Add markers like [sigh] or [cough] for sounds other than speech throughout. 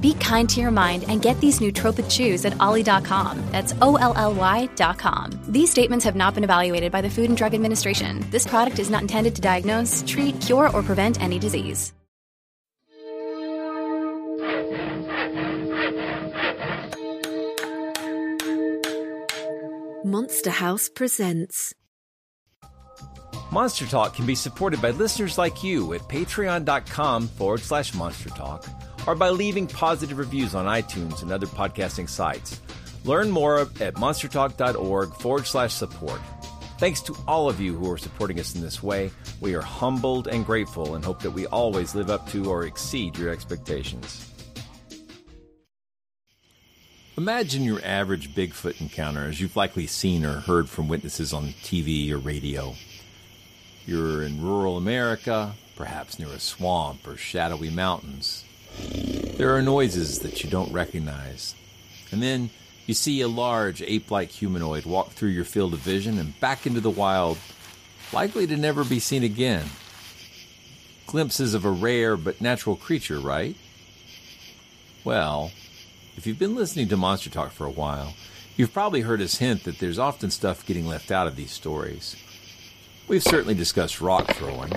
Be kind to your mind and get these nootropic chews at olly.com. That's O L L Y.com. These statements have not been evaluated by the Food and Drug Administration. This product is not intended to diagnose, treat, cure, or prevent any disease. Monster House presents. Monster Talk can be supported by listeners like you at patreon.com forward slash monster talk or by leaving positive reviews on iTunes and other podcasting sites. Learn more at monstertalk.org forward slash support. Thanks to all of you who are supporting us in this way. We are humbled and grateful and hope that we always live up to or exceed your expectations. Imagine your average Bigfoot encounter as you've likely seen or heard from witnesses on TV or radio. You're in rural America, perhaps near a swamp or shadowy mountains. There are noises that you don't recognize. And then you see a large ape like humanoid walk through your field of vision and back into the wild, likely to never be seen again. Glimpses of a rare but natural creature, right? Well, if you've been listening to Monster Talk for a while, you've probably heard us hint that there's often stuff getting left out of these stories. We've certainly discussed rock throwing,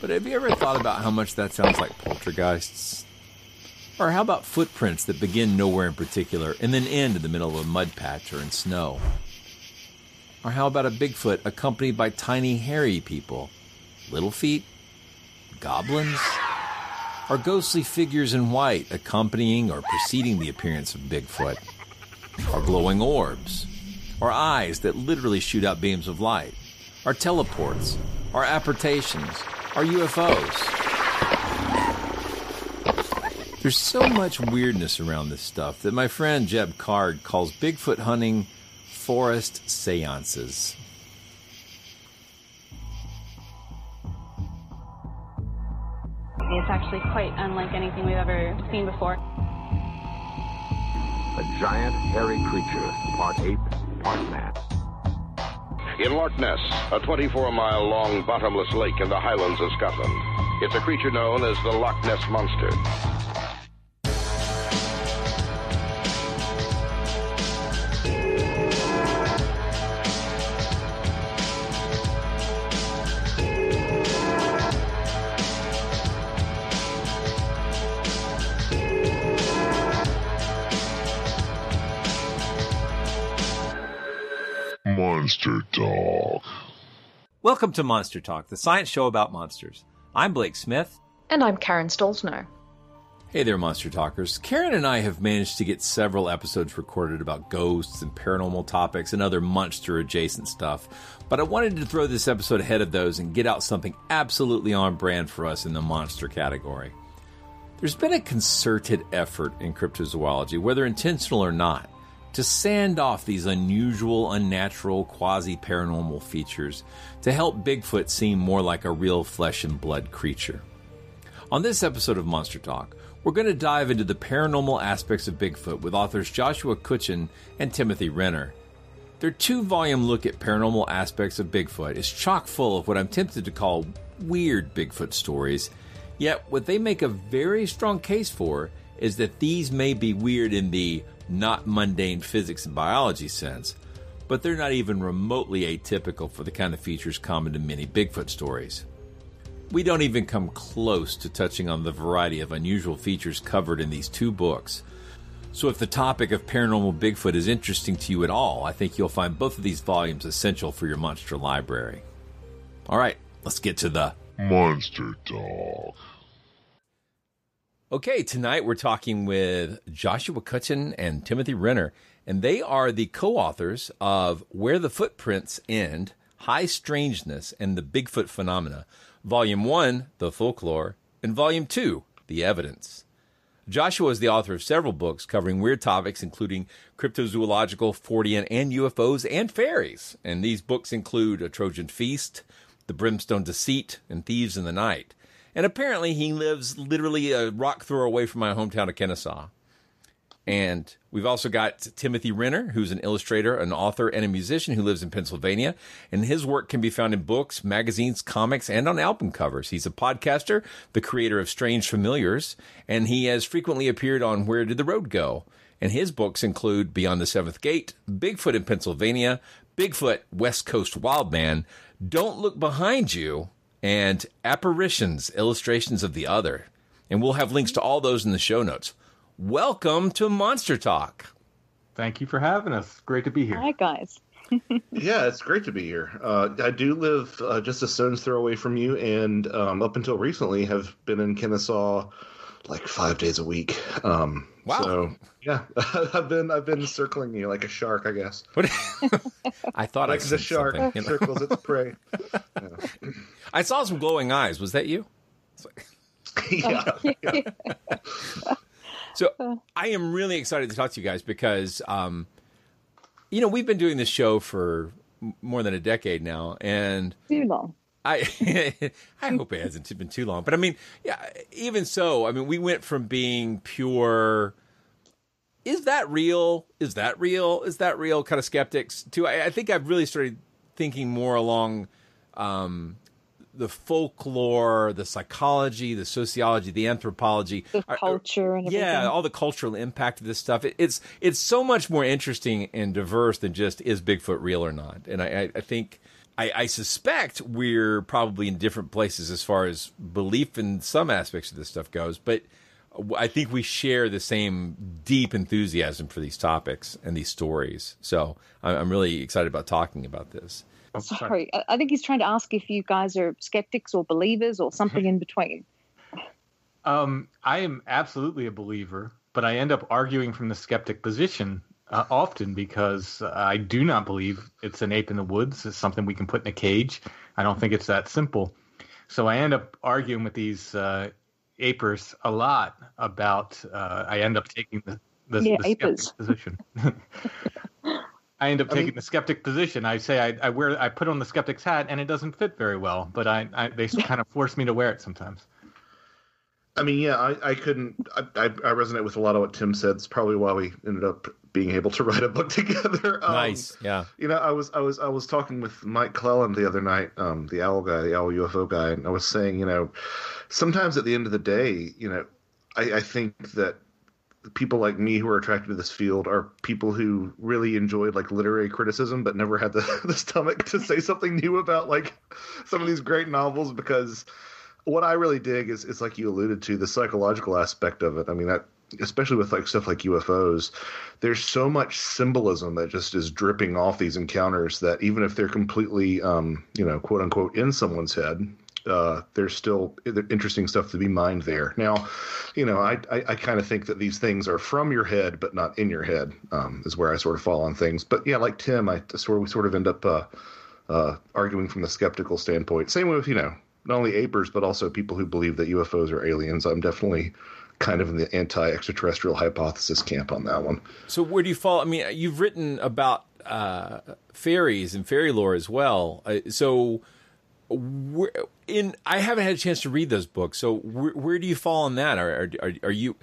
but have you ever thought about how much that sounds like poltergeists? Or how about footprints that begin nowhere in particular and then end in the middle of a mud patch or in snow? Or how about a Bigfoot accompanied by tiny hairy people? Little feet? Goblins? Or ghostly figures in white accompanying or preceding the appearance of Bigfoot? Or glowing orbs? Or eyes that literally shoot out beams of light? Or teleports? Or apportations? Or UFOs? There's so much weirdness around this stuff that my friend Jeb Card calls Bigfoot hunting forest seances. It's actually quite unlike anything we've ever seen before. A giant, hairy creature, part ape, part man. In Loch Ness, a 24 mile long bottomless lake in the highlands of Scotland. It's a creature known as the Loch Ness Monster. Monster Welcome to Monster Talk, the science show about monsters. I'm Blake Smith. And I'm Karen Stollznow. Hey there, Monster Talkers. Karen and I have managed to get several episodes recorded about ghosts and paranormal topics and other monster adjacent stuff, but I wanted to throw this episode ahead of those and get out something absolutely on brand for us in the monster category. There's been a concerted effort in cryptozoology, whether intentional or not, to sand off these unusual, unnatural, quasi paranormal features to help Bigfoot seem more like a real flesh and blood creature. On this episode of Monster Talk, we're going to dive into the paranormal aspects of Bigfoot with authors Joshua Cutchin and Timothy Renner. Their two volume look at paranormal aspects of Bigfoot is chock full of what I'm tempted to call weird Bigfoot stories, yet, what they make a very strong case for is that these may be weird in the not mundane physics and biology sense, but they're not even remotely atypical for the kind of features common to many Bigfoot stories. We don't even come close to touching on the variety of unusual features covered in these two books. So, if the topic of paranormal Bigfoot is interesting to you at all, I think you'll find both of these volumes essential for your monster library. All right, let's get to the Monster Talk. Okay, tonight we're talking with Joshua Cutchin and Timothy Renner, and they are the co authors of Where the Footprints End High Strangeness and the Bigfoot Phenomena, Volume 1, The Folklore, and Volume 2, The Evidence. Joshua is the author of several books covering weird topics, including cryptozoological, Fortean, and UFOs and fairies. And these books include A Trojan Feast, The Brimstone Deceit, and Thieves in the Night. And apparently, he lives literally a rock throw away from my hometown of Kennesaw. And we've also got Timothy Renner, who's an illustrator, an author, and a musician who lives in Pennsylvania. And his work can be found in books, magazines, comics, and on album covers. He's a podcaster, the creator of Strange Familiars, and he has frequently appeared on Where Did the Road Go? And his books include Beyond the Seventh Gate, Bigfoot in Pennsylvania, Bigfoot West Coast Wildman, Don't Look Behind You, and Apparitions, Illustrations of the Other. And we'll have links to all those in the show notes. Welcome to Monster Talk. Thank you for having us. Great to be here. Hi, guys. [laughs] yeah, it's great to be here. Uh, I do live uh, just a stone's throw away from you, and um, up until recently have been in Kennesaw like five days a week. Um, wow. So yeah, [laughs] I've been I've been circling you like a shark, I guess. [laughs] I thought like I the shark you know? circles its [laughs] prey. Yeah. I saw some glowing eyes. Was that you? yeah. yeah. So I am really excited to talk to you guys because, um, you know, we've been doing this show for more than a decade now, and too long. I [laughs] I hope it hasn't been too long, but I mean, yeah. Even so, I mean, we went from being pure. Is that real? Is that real? Is that real? Kind of skeptics to. I, I think I've really started thinking more along um, the folklore, the psychology, the sociology, the anthropology, the culture, and everything. yeah, all the cultural impact of this stuff. It, it's it's so much more interesting and diverse than just is Bigfoot real or not. And I, I think I, I, suspect we're probably in different places as far as belief in some aspects of this stuff goes, but I think we share the same deep enthusiasm for these topics and these stories. So I'm really excited about talking about this. Sorry, I think he's trying to ask if you guys are skeptics or believers or something in between. [laughs] Um, I am absolutely a believer, but I end up arguing from the skeptic position uh, often because I do not believe it's an ape in the woods. It's something we can put in a cage. I don't think it's that simple. So I end up arguing with these uh, apers a lot about. Uh, I end up taking the, the, yeah, the skeptic position. [laughs] I end up taking mean, the skeptic position. I say I, I, wear I put on the skeptic's hat and it doesn't fit very well, but I, I they kind of force me to wear it sometimes. I mean, yeah, I, I couldn't. I, I, resonate with a lot of what Tim said. It's probably why we ended up being able to write a book [laughs] together. Um, nice, yeah. You know, I was I was I was talking with Mike Clelland the other night, um, the owl guy, the owl UFO guy, and I was saying, you know, sometimes at the end of the day, you know, I, I think that people like me who are attracted to this field are people who really enjoyed like literary criticism but never had the, [laughs] the stomach to say something new about like some of these great novels because what I really dig is is like you alluded to the psychological aspect of it. I mean that especially with like stuff like UFOs, there's so much symbolism that just is dripping off these encounters that even if they're completely um, you know, quote unquote in someone's head, uh, there's still interesting stuff to be mined there. Now, you know, I, I, I kind of think that these things are from your head, but not in your head, um, is where I sort of fall on things. But yeah, like Tim, I sort we sort of end up uh, uh, arguing from the skeptical standpoint. Same with, you know, not only apers, but also people who believe that UFOs are aliens. I'm definitely kind of in the anti-extraterrestrial hypothesis camp on that one. So where do you fall? I mean, you've written about uh, fairies and fairy lore as well. Uh, so in I haven't had a chance to read those books. So where, where do you fall on that? Are, are, are you?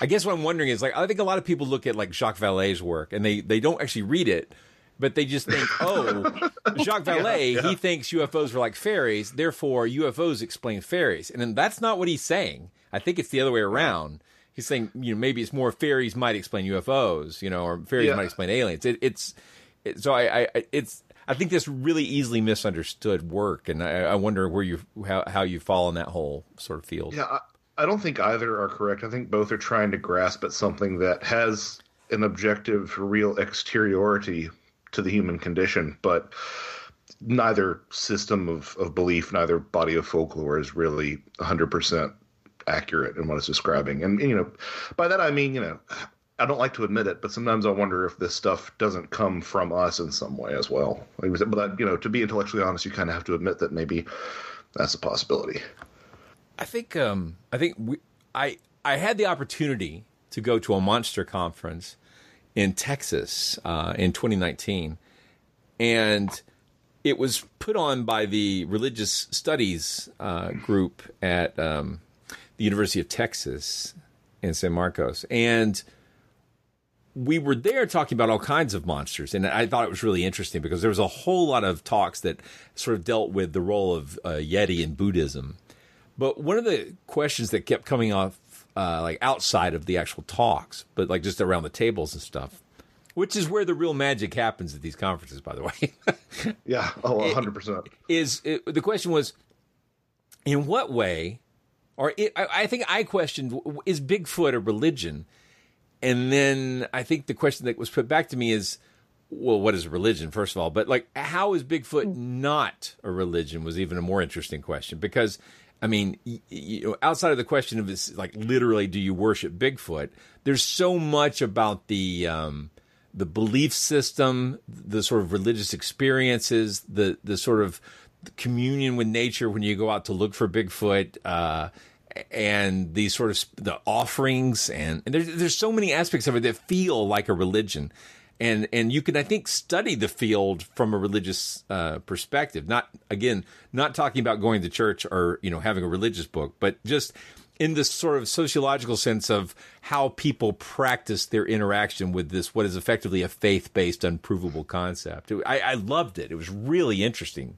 I guess what I'm wondering is like I think a lot of people look at like Jacques Vallée's work and they they don't actually read it, but they just think, [laughs] oh, Jacques Vallée, yeah, yeah. he thinks UFOs were like fairies, therefore UFOs explain fairies, and then that's not what he's saying. I think it's the other way around. He's saying, you know, maybe it's more fairies might explain UFOs, you know, or fairies yeah. might explain aliens. It, it's it, so I, I it's I think this really easily misunderstood work, and I, I wonder where you how, how you fall in that whole sort of field. Yeah, I, I don't think either are correct. I think both are trying to grasp at something that has an objective, real exteriority to the human condition, but neither system of, of belief, neither body of folklore is really 100% accurate in what it's describing. And, you know, by that I mean, you know, I don't like to admit it, but sometimes I wonder if this stuff doesn't come from us in some way as well. But, you know, to be intellectually honest, you kind of have to admit that maybe that's a possibility. I think, um, I think we, I, I had the opportunity to go to a monster conference in Texas uh, in 2019, and it was put on by the religious studies uh, group at um, the University of Texas in San Marcos, and we were there talking about all kinds of monsters, and I thought it was really interesting because there was a whole lot of talks that sort of dealt with the role of uh, Yeti in Buddhism. But one of the questions that kept coming off, uh, like outside of the actual talks, but like just around the tables and stuff, which is where the real magic happens at these conferences, by the way. [laughs] yeah, oh, 100%. Is it, the question was, in what way, or it, I, I think I questioned, is Bigfoot a religion? And then I think the question that was put back to me is, well, what is religion, first of all? But like, how is Bigfoot not a religion was even a more interesting question because I mean, you outside of the question of this, like literally, do you worship Bigfoot? There's so much about the um, the belief system, the sort of religious experiences, the the sort of communion with nature when you go out to look for Bigfoot, uh, and these sort of the offerings, and, and there's there's so many aspects of it that feel like a religion. And and you can I think study the field from a religious uh, perspective. Not again, not talking about going to church or you know having a religious book, but just in this sort of sociological sense of how people practice their interaction with this, what is effectively a faith based, unprovable concept. I, I, loved it. It was really interesting.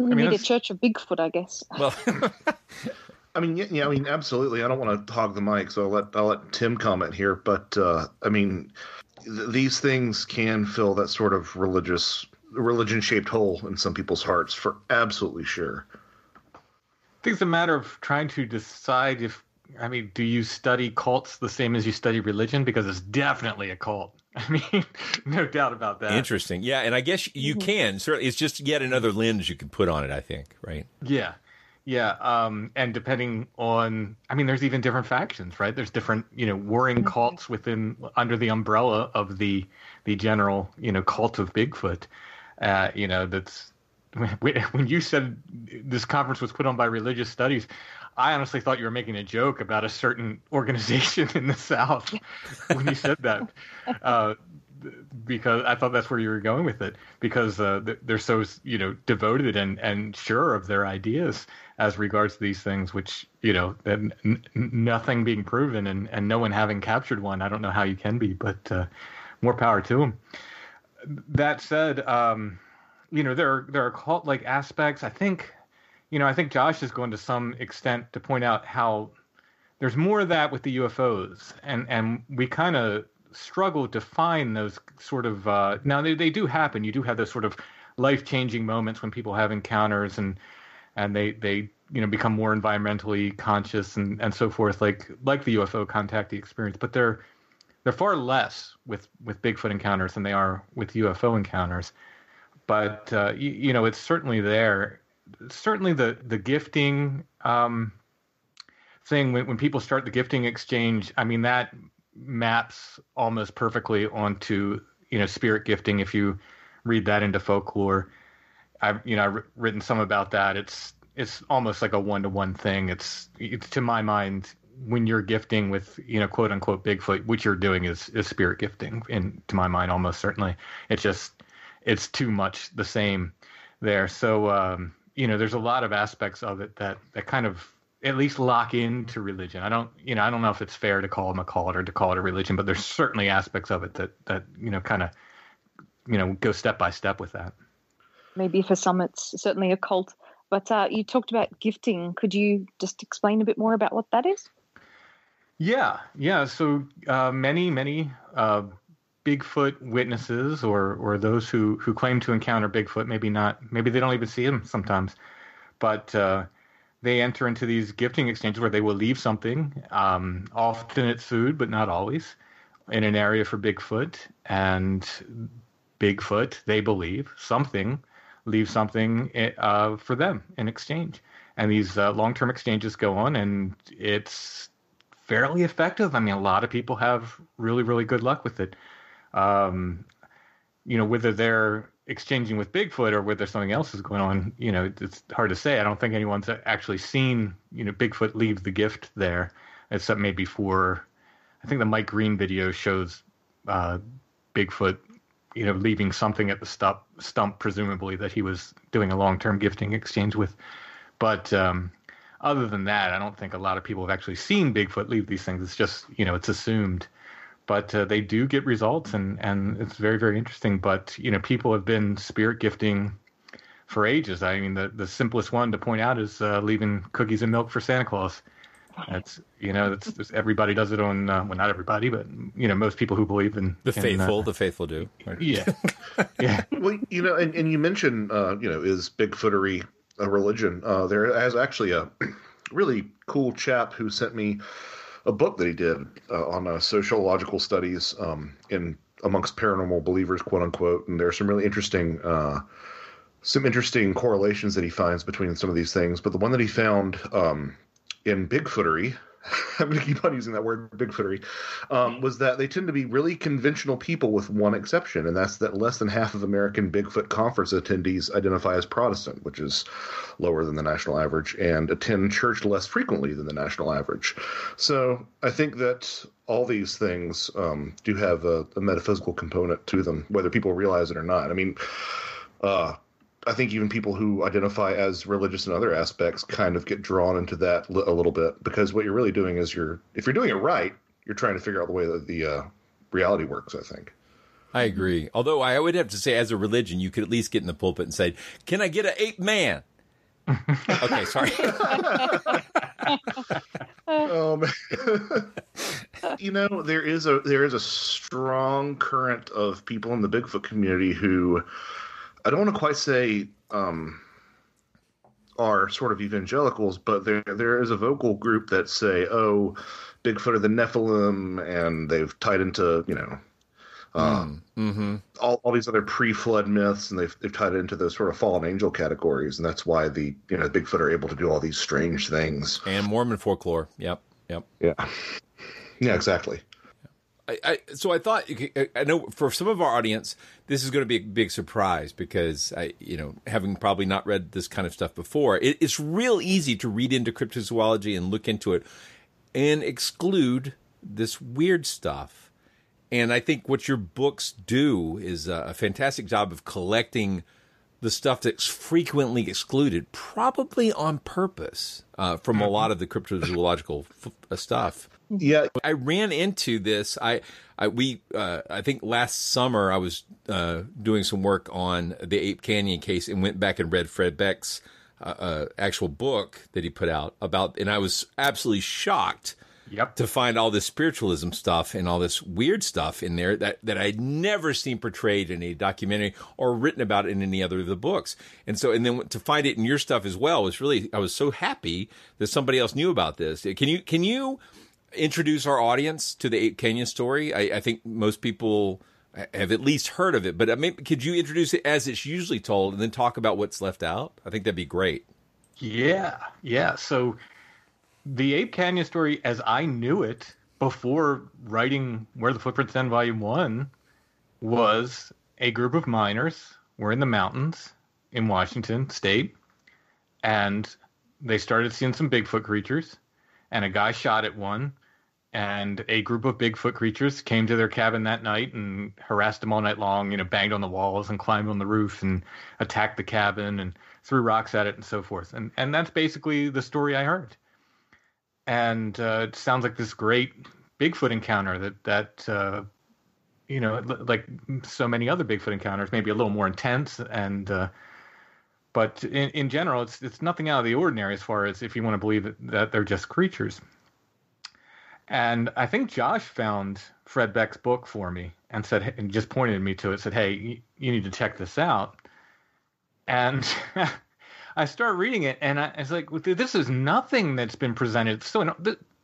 We I mean, need a church of Bigfoot, I guess. Well, [laughs] I mean, yeah, I mean, absolutely. I don't want to hog the mic, so I'll let I'll let Tim comment here. But uh, I mean, th- these things can fill that sort of religious, religion shaped hole in some people's hearts for absolutely sure. I think it's a matter of trying to decide if I mean, do you study cults the same as you study religion? Because it's definitely a cult. [laughs] I mean, no doubt about that. Interesting. Yeah, and I guess you mm-hmm. can. Certainly, it's just yet another lens you can put on it. I think, right? Yeah, yeah. Um, and depending on, I mean, there's even different factions, right? There's different, you know, warring mm-hmm. cults within under the umbrella of the the general, you know, cult of Bigfoot. Uh, you know, that's [laughs] when you said this conference was put on by religious studies, I honestly thought you were making a joke about a certain [laughs] organization in the South when you said that, uh, because I thought that's where you were going with it. Because uh, they're so you know devoted and and sure of their ideas as regards to these things, which you know n- nothing being proven and and no one having captured one. I don't know how you can be, but uh, more power to them. That said. Um, you know there are there are cult like aspects. I think you know I think Josh is going to some extent to point out how there's more of that with the UFOs, and and we kind of struggle to find those sort of uh, now they they do happen. You do have those sort of life changing moments when people have encounters and and they they you know become more environmentally conscious and and so forth like like the UFO contactee experience but they're they're far less with with Bigfoot encounters than they are with UFO encounters but uh, you, you, know it's certainly there. Certainly the the gifting um, thing when when people start the gifting exchange, I mean that maps almost perfectly onto you know spirit gifting. If you read that into folklore, I've you know I've written some about that. It's it's almost like a one to one thing. It's, it's to my mind when you're gifting with you know quote unquote Bigfoot, what you're doing is is spirit gifting. And to my mind, almost certainly, it's just it's too much the same there. So um, you know, there's a lot of aspects of it that that kind of at least lock into religion. I don't, you know, I don't know if it's fair to call them a cult or to call it a religion, but there's certainly aspects of it that that you know kind of you know go step by step with that. Maybe for some, it's certainly a cult. But uh, you talked about gifting. Could you just explain a bit more about what that is? Yeah, yeah. So uh, many, many uh, Bigfoot witnesses or or those who who claim to encounter Bigfoot, maybe not, maybe they don't even see him sometimes, but uh, they enter into these gifting exchanges where they will leave something. Um, often it's food, but not always, in an area for Bigfoot, and Bigfoot, they believe, something, leave something uh, for them in exchange. And these uh, long term exchanges go on, and it's fairly effective. I mean, a lot of people have really, really good luck with it. Um, you know, whether they're exchanging with Bigfoot or whether something else is going on, you know, it's hard to say. I don't think anyone's actually seen, you know, Bigfoot leave the gift there, except maybe for, I think the Mike Green video shows uh, Bigfoot, you know, leaving something at the stump, stump, presumably that he was doing a long-term gifting exchange with. But um, other than that, I don't think a lot of people have actually seen Bigfoot leave these things. It's just, you know, it's assumed but uh, they do get results and and it's very very interesting. But you know people have been spirit gifting for ages. I mean the the simplest one to point out is uh, leaving cookies and milk for santa claus. That's you know that's, that's everybody does it on uh, well not everybody but you know most people who believe in the in, faithful the faithful do. Right? yeah. [laughs] Yeah. Well you know and, and you mentioned uh, you know is bigfootery a religion? Uh, there has actually a [clears throat] really cool chap who sent me a book that he did uh, on uh, sociological studies um, in amongst paranormal believers, quote unquote. And there's some really interesting uh, some interesting correlations that he finds between some of these things. But the one that he found um, in Bigfootery, [laughs] I'm going to keep on using that word Bigfootery, um, was that they tend to be really conventional people with one exception, and that's that less than half of American Bigfoot conference attendees identify as Protestant, which is lower than the national average, and attend church less frequently than the national average. So I think that all these things um, do have a, a, metaphysical component to them, whether people realize it or not. I mean, uh, I think even people who identify as religious in other aspects kind of get drawn into that a little bit because what you're really doing is you're if you're doing it right, you're trying to figure out the way that the uh, reality works. I think. I agree. Although I would have to say, as a religion, you could at least get in the pulpit and say, "Can I get an ape man?" [laughs] okay, sorry. [laughs] um, [laughs] you know, there is a there is a strong current of people in the Bigfoot community who I don't want to quite say um, are sort of evangelicals, but there there is a vocal group that say, "Oh, Bigfoot are the Nephilim," and they've tied into you know um, mm-hmm. all, all these other pre-flood myths, and they've they've tied it into those sort of fallen angel categories, and that's why the you know Bigfoot are able to do all these strange things. And Mormon folklore. Yep. Yep. Yeah. Yeah. Exactly. I, I, so I thought I know for some of our audience this is going to be a big surprise because I you know having probably not read this kind of stuff before it, it's real easy to read into cryptozoology and look into it and exclude this weird stuff and I think what your books do is a fantastic job of collecting the stuff that's frequently excluded, probably on purpose, uh, from a mm-hmm. lot of the cryptozoological f- stuff. Yeah, I ran into this. I, I we, uh, I think last summer I was uh, doing some work on the Ape Canyon case and went back and read Fred Beck's uh, uh, actual book that he put out about, and I was absolutely shocked Yep. To find all this spiritualism stuff and all this weird stuff in there that, that I'd never seen portrayed in a documentary or written about in any other of the books. And so, and then to find it in your stuff as well was really, I was so happy that somebody else knew about this. Can you, can you introduce our audience to the Ape Canyon story? I, I think most people have at least heard of it, but uh, I mean, could you introduce it as it's usually told and then talk about what's left out? I think that'd be great. Yeah. Yeah. So, the Ape Canyon story, as I knew it before writing Where the Footprints End Volume 1, was a group of miners were in the mountains in Washington state, and they started seeing some Bigfoot creatures, and a guy shot at one, and a group of Bigfoot creatures came to their cabin that night and harassed them all night long, you know, banged on the walls and climbed on the roof and attacked the cabin and threw rocks at it and so forth. And and that's basically the story I heard and uh, it sounds like this great Bigfoot encounter that that uh, you know like so many other Bigfoot encounters, maybe a little more intense and. Uh, but in, in general, it's it's nothing out of the ordinary as far as if you want to believe that, that they're just creatures. And I think Josh found Fred Beck's book for me and said and just pointed me to it. Said, "Hey, you, need to check this out." And [laughs] I start reading it, and I, was like, this is nothing that's been presented. So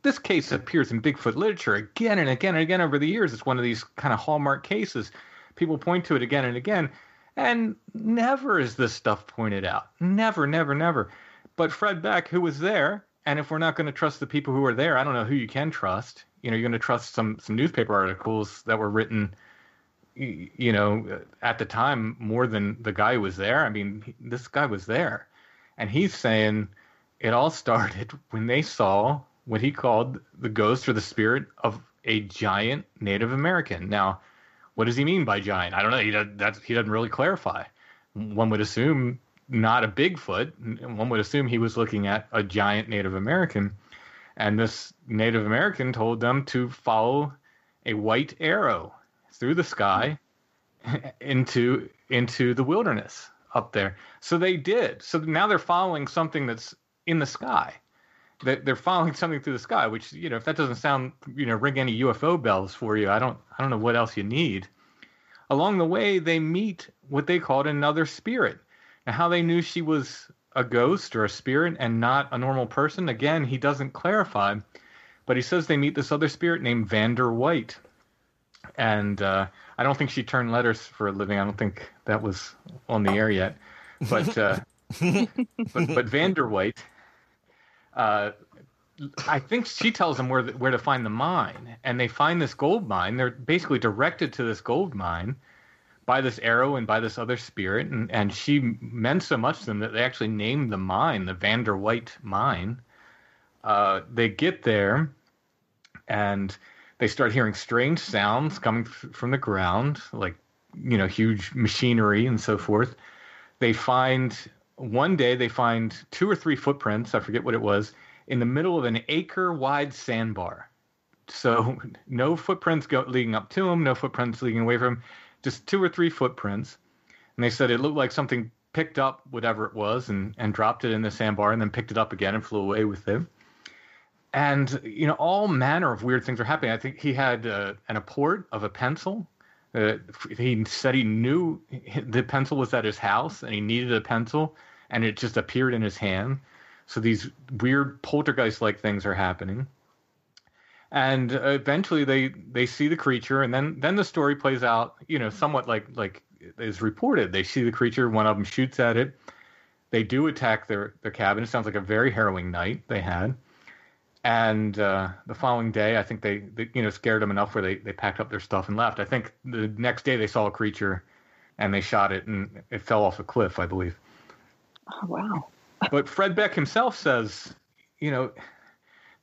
this case appears in Bigfoot literature again and again and again over the years. It's one of these kind of hallmark cases, people point to it again and again, and never is this stuff pointed out. Never, never, never. But Fred Beck, who was there, and if we're not going to trust the people who are there, I don't know who you can trust. You know, you're going to trust some some newspaper articles that were written, you know, at the time more than the guy who was there. I mean, this guy was there, and he's saying it all started [laughs] when they saw what he called the ghost or the spirit of a giant Native American. Now, what does he mean by giant? I don't know. He does, that's, he doesn't really clarify. One would assume not a Bigfoot. One would assume he was looking at a giant Native American. And this Native American told them to follow a white arrow through the sky [laughs] into into the wilderness up there. So they did. So now they're following something that's in the sky. They're following something through the sky, which you know, if that doesn't sound, you know, ring any UFO bells for you, I don't, I don't know what else you need. Along the way, they meet what they called another spirit. Now, how they knew she was a ghost or a spirit and not a normal person, again, he doesn't clarify, but he says they meet this other spirit named Vander White. And uh, I don't think she turned letters for a living. I don't think that was on the air yet. But uh, [laughs] but, but Vander White, uh, I think she tells them where the, where to find the mine, and they find this gold mine. They're basically directed to this gold mine by this arrow and by this other spirit, and, and she meant so much to them that they actually named the mine the Vander White Mine. Uh, they get there, and they start hearing strange sounds coming f- from the ground, like you know huge machinery and so forth. They find one day they find two or three footprints, I forget what it was, in the middle of an acre wide sandbar. So [laughs] no footprints go, leading up to him, no footprints leading away from him, just two or three footprints. And they said it looked like something picked up whatever it was and, and dropped it in the sandbar and then picked it up again and flew away with it. And, you know, all manner of weird things are happening. I think he had uh, an apport of a pencil uh, he said he knew the pencil was at his house and he needed a pencil and it just appeared in his hand. So these weird poltergeist like things are happening. And eventually they, they see the creature and then, then the story plays out, you know, somewhat like, like is reported. They see the creature, one of them shoots at it. They do attack their, their cabin. It sounds like a very harrowing night they had and uh, the following day, I think they, they, you know scared them enough where they, they packed up their stuff and left. I think the next day they saw a creature, and they shot it, and it fell off a cliff, I believe. Oh, wow! but Fred Beck himself says, you know,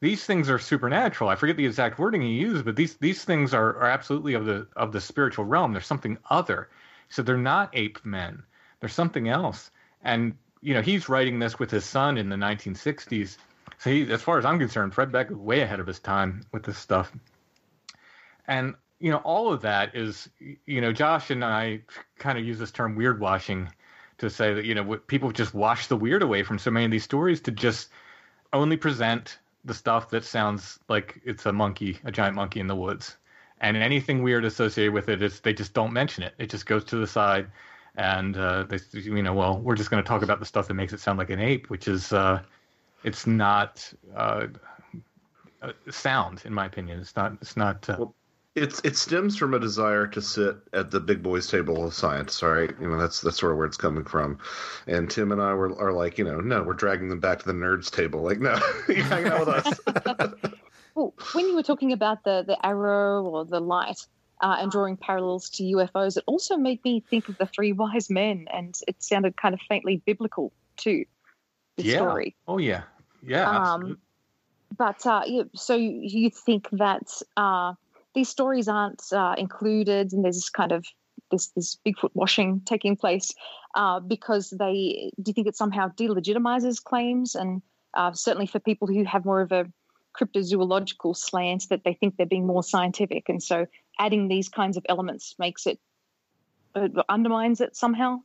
these things are supernatural. I forget the exact wording he used, but these these things are, are absolutely of the of the spiritual realm. There's something other. So they're not ape men. They're something else. And you know, he's writing this with his son in the 1960s so he, as far as I'm concerned, Fred Beck is way ahead of his time with this stuff. And you know, all of that is, you know, Josh and I kind of use this term weird washing to say that you know people just wash the weird away from so many of these stories to just only present the stuff that sounds like it's a monkey, a giant monkey in the woods, and anything weird associated with it is they just don't mention it. It just goes to the side, and uh, they, you know, well, we're just going to talk about the stuff that makes it sound like an ape, which is, uh, it's not uh, uh, sound, in my opinion. It's not. It's not. Uh, well, it's it stems from a desire to sit at the big boys table of science. Right, you know that's that's sort of where it's coming from. And Tim and I were are like, you know, no, we're dragging them back to the nerds table. Like, no, [laughs] you're hanging out with us. [laughs] well, when you were talking about the the arrow or the light. Uh, and drawing parallels to UFOs, it also made me think of the three wise men, and it sounded kind of faintly biblical too. The yeah. story. Oh yeah, yeah. Um, but uh, yeah, so you think that uh, these stories aren't uh, included, and there's this kind of this this Bigfoot washing taking place uh, because they do you think it somehow delegitimizes claims, and uh, certainly for people who have more of a cryptozoological slant that they think they're being more scientific, and so adding these kinds of elements makes it, it undermines it somehow.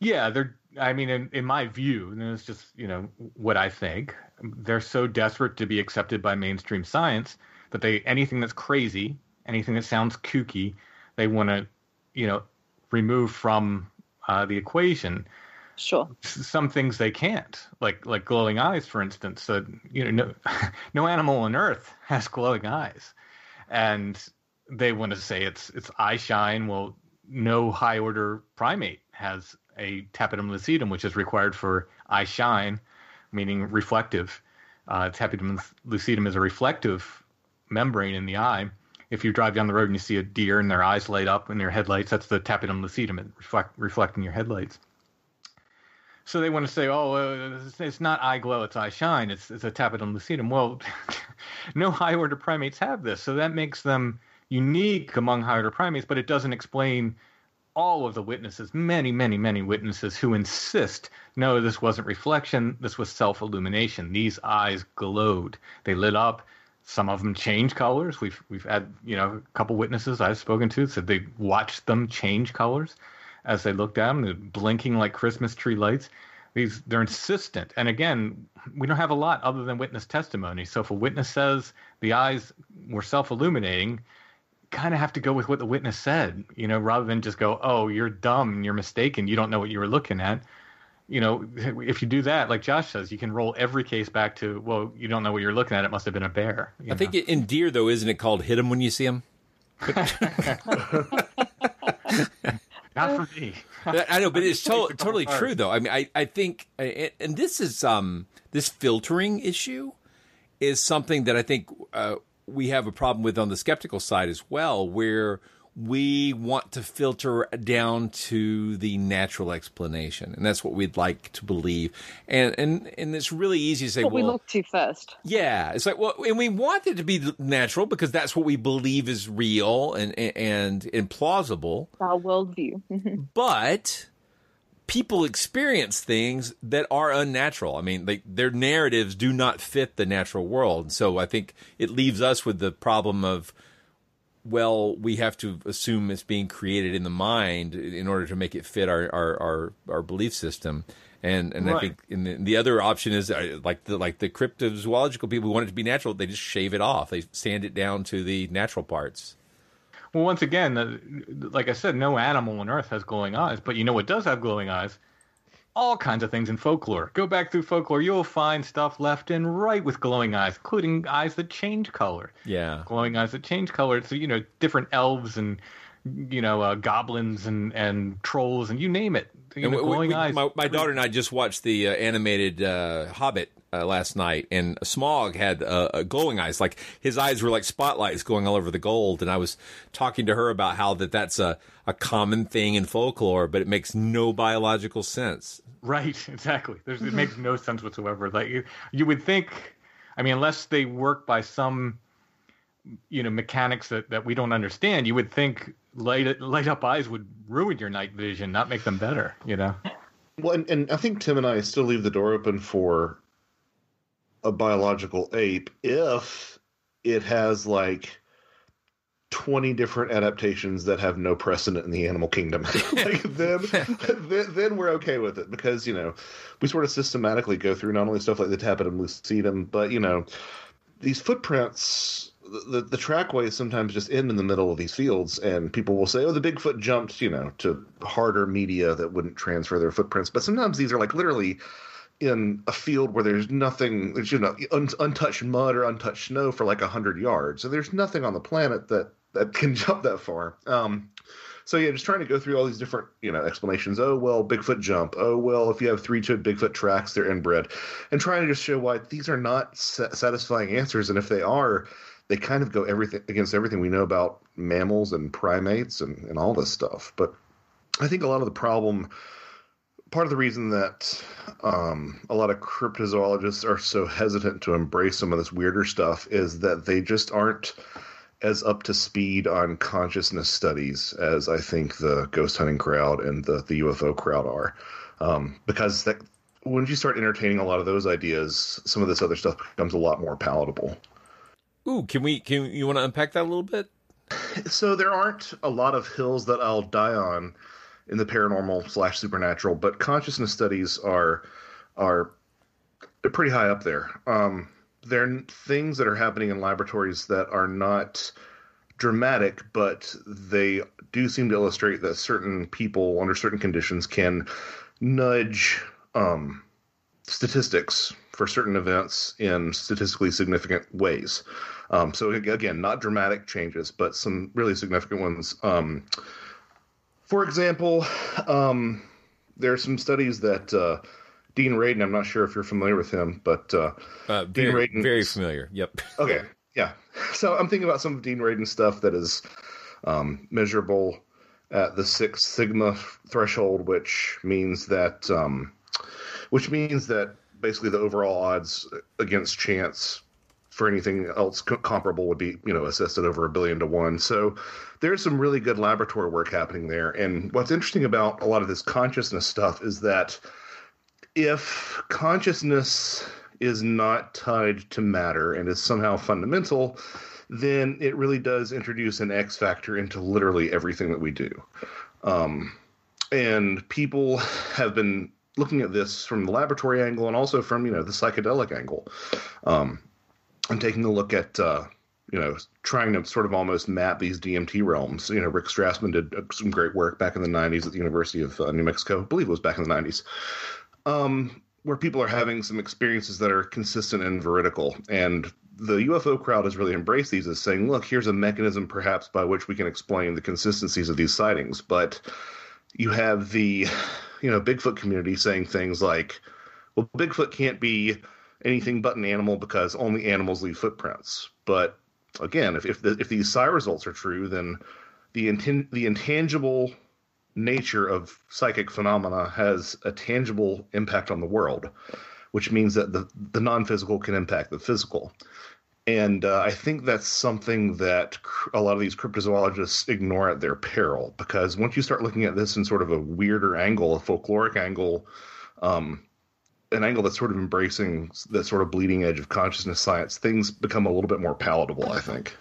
Yeah, they're I mean, in, in my view, and it's just you know what I think, they're so desperate to be accepted by mainstream science that they anything that's crazy, anything that sounds kooky, they want to, you know, remove from uh, the equation. Sure. Some things they can't, like like glowing eyes, for instance. So you know, no, [laughs] no animal on Earth [laughs] has glowing eyes, and they want to say it's it's eye shine. Well, no high order primate has a tapetum lucidum, which is required for eye shine, meaning reflective. Uh, tapetum lucidum is a reflective membrane in the eye. If you drive down the road and you see a deer and their eyes light up in their headlights, that's the tapetum lucidum reflect, reflecting your headlights. So they want to say, oh, uh, it's not eye glow, it's eye shine. It's, it's a tapetum lucidum. Well, [laughs] no high order primates have this. So that makes them unique among high order primates, but it doesn't explain all of the witnesses, many, many, many witnesses who insist, no, this wasn't reflection, this was self illumination. These eyes glowed, they lit up. Some of them change colors. We've we've had you know a couple witnesses I've spoken to said they watched them change colors as they looked at them, blinking like Christmas tree lights. These they're insistent, and again, we don't have a lot other than witness testimony. So if a witness says the eyes were self illuminating, kind of have to go with what the witness said, you know, rather than just go, "Oh, you're dumb, you're mistaken, you don't know what you were looking at." You know, [laughs] if you do that, like Josh says, you can roll every case back to, "Well, you don't know what you're looking at; it must have been a bear." I know? think in deer, though, isn't it called "hit him when you see him"? [laughs] Not for me. [laughs] I know, but it's to- totally true, though. I mean, I, I think, and this is um this filtering issue is something that I think uh, we have a problem with on the skeptical side as well, where we want to filter down to the natural explanation, and that's what we'd like to believe. And and and it's really easy to say, what well, we look to first. Yeah, it's like well, and we want it to be natural because that's what we believe is real and and and plausible. Our worldview. [laughs] but people experience things that are unnatural. I mean, like their narratives do not fit the natural world. So I think it leaves us with the problem of, well, we have to assume it's being created in the mind in order to make it fit our our our, our belief system. And and right. I think the, the, other option is uh, like the like the cryptozoological people who want it to be natural, they just shave it off. They sand it down to the natural parts. Well, once again, uh, like I said, no animal on Earth has glowing eyes, but you know what does have glowing eyes? All kinds of things in folklore. Go back through folklore, you'll find stuff left and right with glowing eyes, including eyes that change color. Yeah. Glowing eyes that change color. So, you know, different elves and, you know, uh, goblins and, and trolls and you name it. You know, glowing we, eyes. My, my, daughter and I just watched the uh, animated uh, Hobbit uh, last night, and Smaug had uh, glowing eyes. Like his eyes were like spotlights going all over the gold. And I was talking to her about how that that's a, a common thing in folklore, but it makes no biological sense. Right, [laughs] exactly. There's, it makes mm-hmm. no sense whatsoever. Like you, you would think, I mean, unless they work by some, you know, mechanics that, that we don't understand, you would think light light up eyes would ruin your night vision, not make them better. You know. Well, and, and I think Tim and I still leave the door open for a biological ape if it has like 20 different adaptations that have no precedent in the animal kingdom [laughs] like then, [laughs] then, then we're okay with it because you know we sort of systematically go through not only stuff like the tapetum lucidum but you know these footprints the, the trackways sometimes just end in the middle of these fields and people will say oh the bigfoot jumped you know to harder media that wouldn't transfer their footprints but sometimes these are like literally in a field where there's nothing, there's, you know, un- untouched mud or untouched snow for like a hundred yards. So there's nothing on the planet that that can [laughs] jump that far. Um, so yeah, just trying to go through all these different, you know, explanations. Oh well, Bigfoot jump. Oh well, if you have three-toed Bigfoot tracks, they're inbred, and trying to just show why these are not satisfying answers, and if they are, they kind of go everything against everything we know about mammals and primates and, and all this stuff. But I think a lot of the problem part of the reason that um, a lot of cryptozoologists are so hesitant to embrace some of this weirder stuff is that they just aren't as up to speed on consciousness studies as I think the ghost hunting crowd and the, the UFO crowd are. Um, because that when you start entertaining a lot of those ideas, some of this other stuff becomes a lot more palatable. Ooh, can we? Can you want to unpack that a little bit? So there aren't a lot of hills that I'll die on in the paranormal slash supernatural, but consciousness studies are are they're pretty high up there. Um, they're things that are happening in laboratories that are not dramatic, but they do seem to illustrate that certain people under certain conditions can nudge um, statistics for certain events in statistically significant ways. Um, so again, not dramatic changes, but some really significant ones. Um, For example, um, there are some studies that uh, Dean Radin. I'm not sure if you're familiar with him, but uh, uh, Dean very, Radin very familiar. Yep. [laughs] Okay. Yeah. So I'm thinking about some of Dean Radin stuff that is um, measurable at the Six Sigma threshold, which means that um, which means that basically the overall odds against chance for anything else comparable would be you know assessed at over a billion to one. So there's some really good laboratory work happening there. And what's interesting about a lot of this consciousness stuff is that if consciousness is not tied to matter and is somehow fundamental, then it really does introduce an X factor into literally everything that we do. Um, and people have been looking at this from the laboratory angle and also from you know the psychedelic angle, um, and taking a look at uh, you know trying to sort of almost map these DMT realms. You know, Rick Strassman did uh, some great work back in the '90s at the University of uh, New Mexico. I believe it was back in the '90s. Um, where people are having some experiences that are consistent and veridical. And the UFO crowd has really embraced these as saying, look, here's a mechanism perhaps by which we can explain the consistencies of these sightings. But you have the, you know, Bigfoot community saying things like, well, Bigfoot can't be anything but an animal because only animals leave footprints. But again, if if, the, if these psi results are true, then the inten- the intangible nature of psychic phenomena has a tangible impact on the world, which means that the, the non physical can impact the physical. And uh, I think that's something that a lot of these cryptozoologists ignore at their peril because once you start looking at this in sort of a weirder angle, a folkloric angle, um, an angle that's sort of embracing the sort of bleeding edge of consciousness science, things become a little bit more palatable, I think.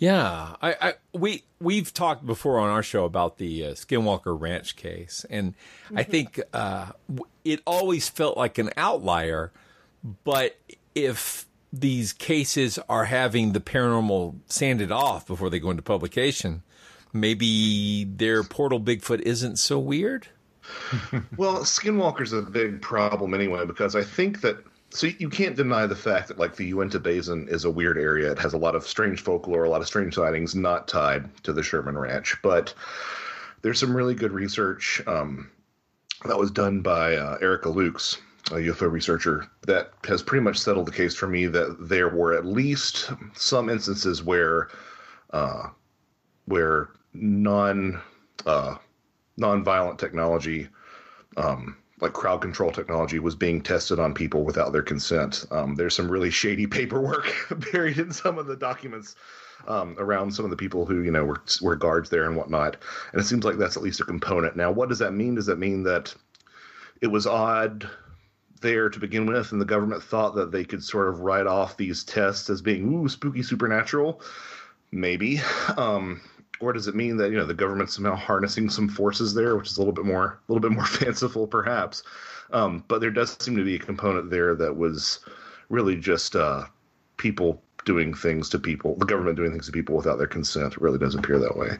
Yeah, I, I, we we've talked before on our show about the uh, Skinwalker Ranch case, and mm-hmm. I think uh, it always felt like an outlier. But if these cases are having the paranormal sanded off before they go into publication, maybe their portal Bigfoot isn't so weird. [laughs] well, Skinwalker's a big problem anyway because I think that so you can't deny the fact that like the Uinta Basin is a weird area. It has a lot of strange folklore, a lot of strange sightings not tied to the Sherman Ranch. But there's some really good research um, that was done by uh, Erica Lukes, a UFO researcher, that has pretty much settled the case for me that there were at least some instances where uh, where non uh, non-violent technology um, like crowd control technology was being tested on people without their consent. Um, there's some really shady [laughs] paperwork [laughs] buried in some of the documents um, around some of the people who you know were were guards there and whatnot. And it seems like that's at least a component. Now, what does that mean? Does that mean that it was odd there to begin with, and the government thought that they could sort of write off these tests as being ooh spooky supernatural? Maybe. Um, or does it mean that you know the government's somehow harnessing some forces there, which is a little bit more a little bit more [laughs] fanciful, perhaps? Um, but there does seem to be a component there that was really just uh, people doing things to people, the government doing things to people without their consent. It really does appear that way.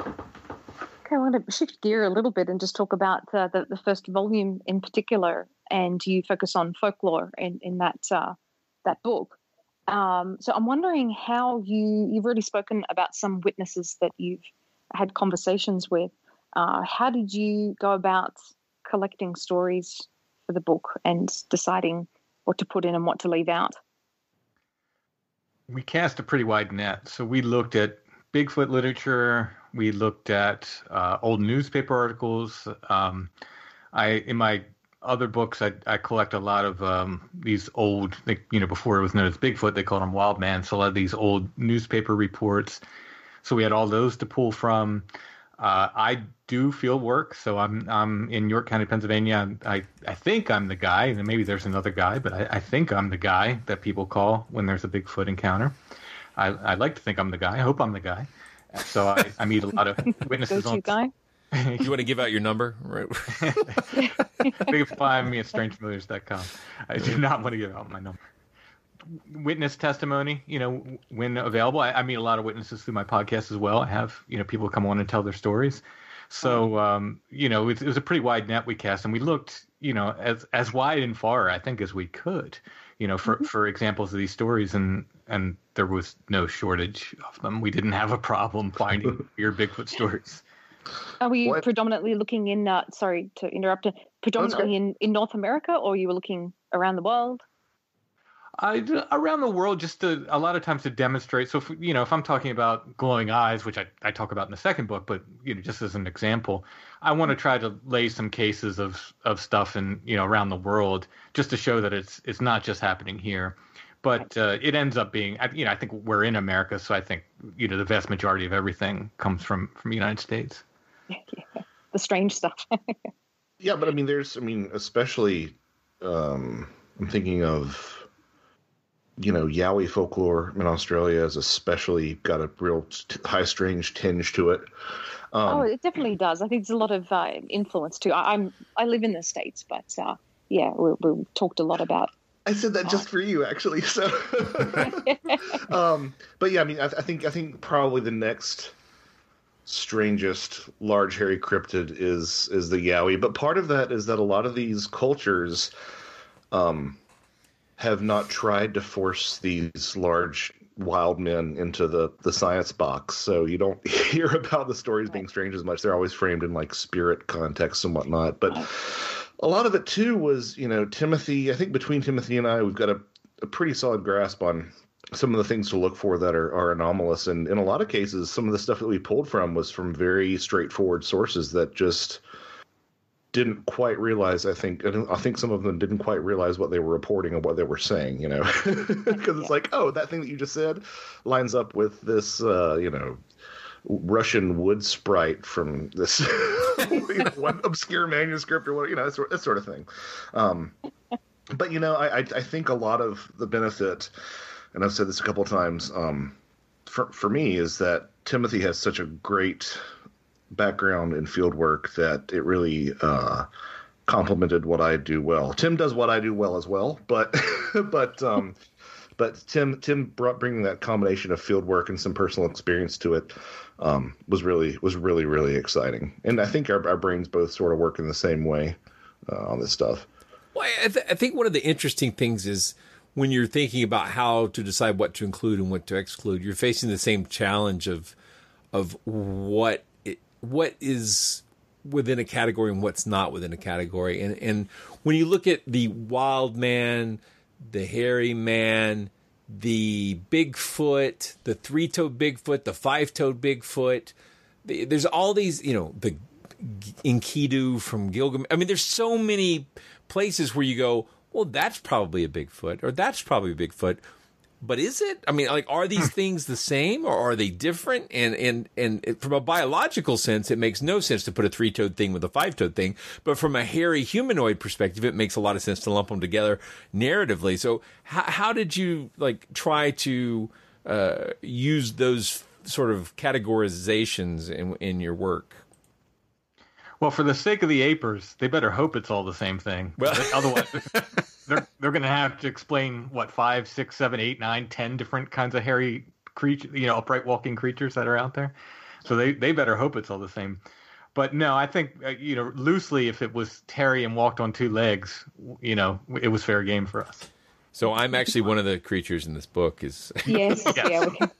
Okay, I want to shift gear a little bit and just talk about the, the first volume in particular, and you focus on folklore in, in that uh, that book. Um, so I'm wondering how you you've already spoken about some witnesses that you've had conversations with. Uh, how did you go about collecting stories for the book and deciding what to put in and what to leave out? We cast a pretty wide net. So we looked at Bigfoot literature. We looked at uh, old newspaper articles. Um, I in my other books, I, I collect a lot of um, these old, like, you know, before it was known as Bigfoot, they called them wild man. So a lot of these old newspaper reports. So we had all those to pull from. Uh, I do field work, so I'm I'm in York County, Pennsylvania. I I think I'm the guy, and maybe there's another guy, but I, I think I'm the guy that people call when there's a Bigfoot encounter. I I like to think I'm the guy. I hope I'm the guy. So I, I meet a lot of [laughs] witnesses on. Guy? [laughs] you want to give out your number? Right. [laughs] you can find me at strangefamiliars.com. I do not want to give out my number. Witness testimony, you know, when available. I, I meet a lot of witnesses through my podcast as well. I have, you know, people come on and tell their stories. So, um, you know, it, it was a pretty wide net we cast, and we looked, you know, as as wide and far, I think, as we could, you know, for mm-hmm. for examples of these stories. And and there was no shortage of them. We didn't have a problem finding [laughs] weird Bigfoot stories. Are we What? predominantly looking in? Uh, sorry to interrupt. uh, Predominantly in, in North America, or you were looking around the world? I, around the world, just to, a lot of times to demonstrate. So, if, you know, if I'm talking about glowing eyes, which I, I talk about in the second book, but you know, just as an example, I want to try to lay some cases of of stuff in you know around the world, just to show that it's it's not just happening here. But uh, it ends up being, you know, I think we're in America, so I think you know the vast majority of everything comes from from the United States. [laughs] The strange stuff. [laughs] Yeah, but I mean, there's, I mean, especially, um, I'm thinking of, you know, Yowie folklore in Australia has especially got a real t- high strange tinge to it. Um, oh, it definitely does. I think there's a lot of uh, influence too. I, I'm I live in the states, but uh, yeah, we, we talked a lot about. I said that just for you, actually. So, [laughs] um, but yeah, I mean, I, I think I think probably the next strangest large hairy cryptid is is the yowie. But part of that is that a lot of these cultures, um, have not tried to force these large wild men into the the science box. So you don't [laughs] hear about the stories being strange as much. They're always framed in like spirit context and whatnot. But a lot of it too was, you know, Timothy. I think between Timothy and I, we've got a, a pretty solid grasp on some of the things to look for that are, are anomalous. And in a lot of cases, some of the stuff that we pulled from was from very straightforward sources that just didn't quite realize. I think I think some of them didn't quite realize what they were reporting and what they were saying. You know, [laughs] because it's like, oh, that thing that you just said lines up with this, uh, you know. Russian wood sprite from this [laughs] you know, one obscure manuscript or what you know that sort, that sort of thing. Um, but you know, I, I I think a lot of the benefit, and I've said this a couple of times, um, for for me is that Timothy has such a great background in field work that it really uh, complemented what I do well. Tim does what I do well as well, but [laughs] but um, but Tim Tim brought bringing that combination of field work and some personal experience to it um, was really was really really exciting. And I think our, our brains both sort of work in the same way uh, on this stuff. Well, I, th- I think one of the interesting things is when you're thinking about how to decide what to include and what to exclude, you're facing the same challenge of of what it, what is within a category and what's not within a category. And and when you look at the wild man, the hairy man, the Bigfoot, the three-toed Bigfoot, the five-toed Bigfoot, the- there's all these, you know, the Enkidu from Gilgamesh. I mean, there's so many places where you go, well, that's probably a Bigfoot, or that's probably a Bigfoot. But is it? I mean, like, are these things the same, or are they different? And and and it, from a biological sense, it makes no sense to put a three-toed thing with a five-toed thing. But from a hairy humanoid perspective, it makes a lot of sense to lump them together narratively. So, how, how did you like try to uh, use those sort of categorizations in in your work? Well, for the sake of the apers, they better hope it's all the same thing. Well- otherwise, [laughs] they're they're going to have to explain what five, six, seven, eight, nine, ten different kinds of hairy creature, you know, upright walking creatures that are out there. So they they better hope it's all the same. But no, I think uh, you know loosely, if it was Terry and walked on two legs, you know, it was fair game for us. So I'm actually one of the creatures in this book. Is Yes, Yes. [laughs] yeah, we can,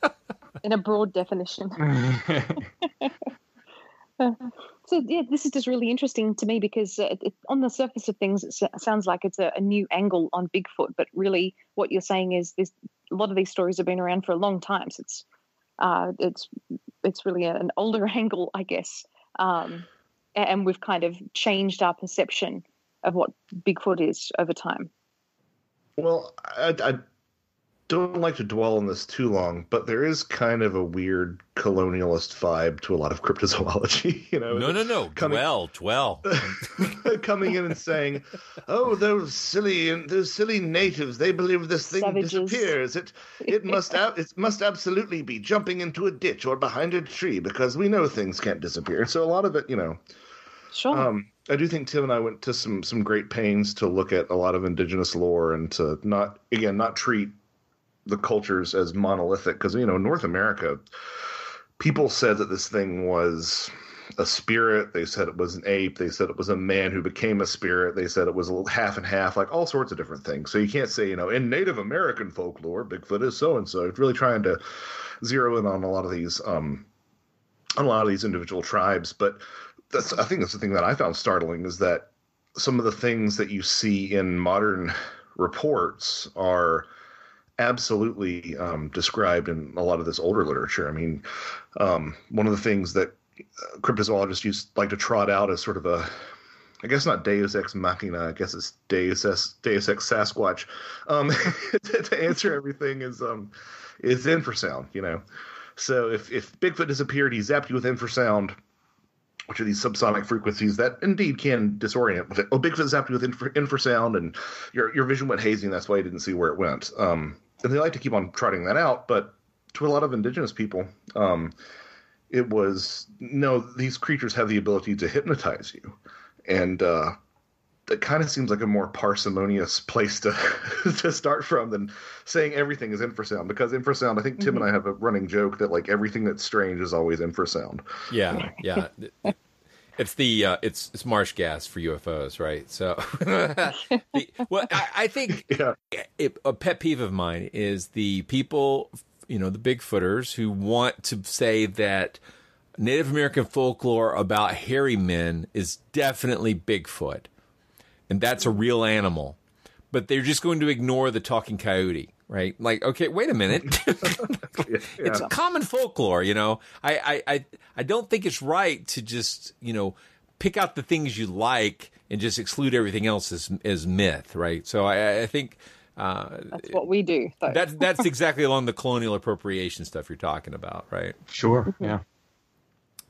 in a broad definition. [laughs] So yeah, this is just really interesting to me because uh, it, on the surface of things, it sounds like it's a, a new angle on Bigfoot, but really, what you're saying is this: a lot of these stories have been around for a long time. So it's uh, it's it's really an older [laughs] angle, I guess, um, and we've kind of changed our perception of what Bigfoot is over time. Well, I, I don't like to dwell on this too long, but there is kind of a weird colonialist vibe to a lot of [laughs] cryptozoology. [laughs] You know, no, no, no. Coming- Dwell, dwell. [laughs] coming in and saying, "Oh, those silly and those silly natives, they believe this thing Savages. disappears. It it must ab- it must absolutely be jumping into a ditch or behind a tree because we know things can't disappear." So a lot of it, you know, Sure. um, I do think Tim and I went to some some great pains to look at a lot of indigenous lore and to not again not treat the cultures as monolithic because you know North America people said that this thing was a spirit. They said it was an ape. They said it was a man who became a spirit. They said it was a half and half, like all sorts of different things. So you can't say, you know, in Native American folklore, Bigfoot is so and so. It's really trying to zero in on a lot of these, um, on a lot of these individual tribes. But that's, I think that's the thing that I found startling is that some of the things that you see in modern reports are absolutely um, described in a lot of this older literature. I mean, um, one of the things that uh, cryptozoologists used like to trot out as sort of a I guess not Deus ex machina. I guess it's Deus ex, Deus ex Sasquatch. Um, [laughs] to, answer everything is um, is infrasound. You know, so if if Bigfoot disappeared, he zapped you with infrasound, which are these subsonic frequencies that indeed can disorient. Oh, Bigfoot zapped you with infra, infrasound, and your your vision went hazy, and that's why you didn't see where it went. Um, and they like to keep on trotting that out, but to a lot of indigenous people, um, it was no. These creatures have the ability to hypnotize you, and uh, it kind of seems like a more parsimonious place to [laughs] to start from than saying everything is infrasound. Because infrasound, I think Tim mm-hmm. and I have a running joke that like everything that's strange is always infrasound. Yeah, yeah. [laughs] It's the uh, it's it's marsh gas for UFOs, right? So, [laughs] the, well, I, I think [laughs] yeah. it, a pet peeve of mine is the people, you know, the Bigfooters who want to say that Native American folklore about hairy men is definitely Bigfoot, and that's a real animal, but they're just going to ignore the talking coyote right? Like, okay, wait a minute. [laughs] yeah. It's common folklore, you know. I, I, I, I don't think it's right to just, you know, pick out the things you like and just exclude everything else as as myth, right? So I, I think uh, that's what we do. That's that's [laughs] exactly along the colonial appropriation stuff you're talking about, right? Sure. Mm-hmm. Yeah.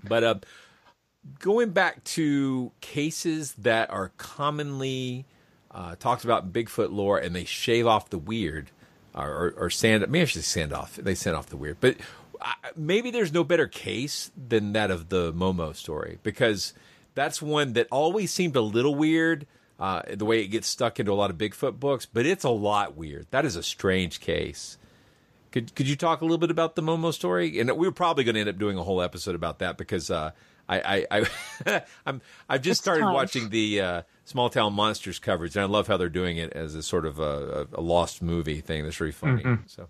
But uh, going back to cases that are commonly uh, talked about in Bigfoot lore, and they shave off the weird or, or sand. Maybe I should sand off. They sand off the weird, but maybe there's no better case than that of the Momo story because that's one that always seemed a little weird. Uh, the way it gets stuck into a lot of Bigfoot books, but it's a lot weird. That is a strange case. Could could you talk a little bit about the Momo story? And we are probably going to end up doing a whole episode about that because uh, I, I, I [laughs] I'm I've just it's started time. watching the uh, Small Town Monsters coverage, and I love how they're doing it as a sort of a, a, a lost movie thing. That's really funny. Mm-hmm. So,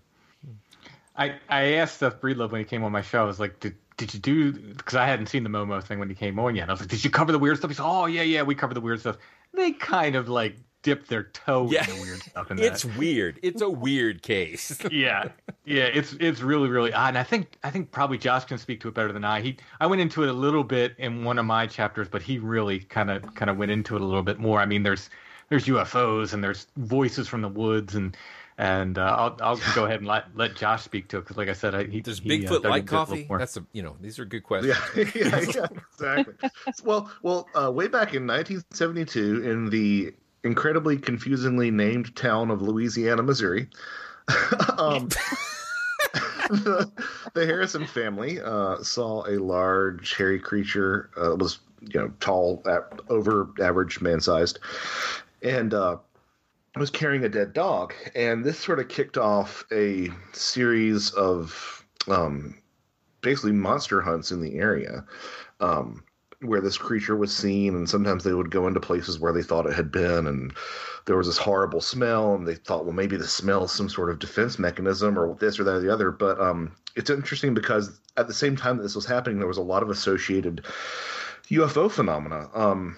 I I asked Seth Breedlove when he came on my show. I was like, did did you do? Because I hadn't seen the Momo thing when he came on yet. I was like, did you cover the weird stuff? He said, oh yeah yeah, we cover the weird stuff. They kind of like dip their toe yeah. in the weird stuff. In [laughs] it's weird. It's a weird case. [laughs] yeah, yeah. It's it's really really odd. And I think I think probably Josh can speak to it better than I. He I went into it a little bit in one of my chapters, but he really kind of kind of went into it a little bit more. I mean, there's there's UFOs and there's voices from the woods and. And uh, I'll I'll [laughs] go ahead and let, let Josh speak to it because, like I said, I, he does he, Bigfoot uh, like coffee? That's a you know these are good questions. Yeah, yeah, yeah exactly. well, well, uh, way back in 1972, in the incredibly confusingly named town of Louisiana, Missouri. [laughs] um, the, [laughs] the, Harrison family uh, saw a large hairy creature. Uh, was you know tall, over average man sized, and uh, was carrying a dead dog. And this sort of kicked off a series of um, basically monster hunts in the area. Um, where this creature was seen, and sometimes they would go into places where they thought it had been, and there was this horrible smell, and they thought, well, maybe the smell is some sort of defense mechanism, or this or that or the other. But um, it's interesting because at the same time that this was happening, there was a lot of associated UFO phenomena. Um,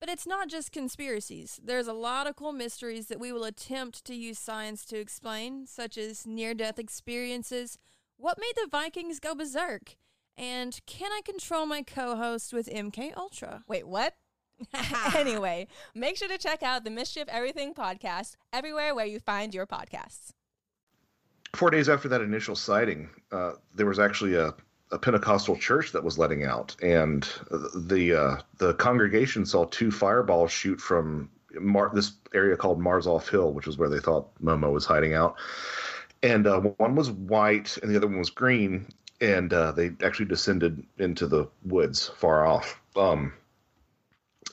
But it's not just conspiracies. There's a lot of cool mysteries that we will attempt to use science to explain, such as near death experiences, what made the Vikings go berserk, and can I control my co-host with MK Ultra? Wait, what? [laughs] [laughs] anyway, make sure to check out the Mystery of Everything podcast everywhere where you find your podcasts. Four days after that initial sighting, uh, there was actually a a Pentecostal church that was letting out, and the uh, the congregation saw two fireballs shoot from Mar- this area called Marzolf Hill, which is where they thought Momo was hiding out. And uh, one was white, and the other one was green, and uh, they actually descended into the woods far off. Um,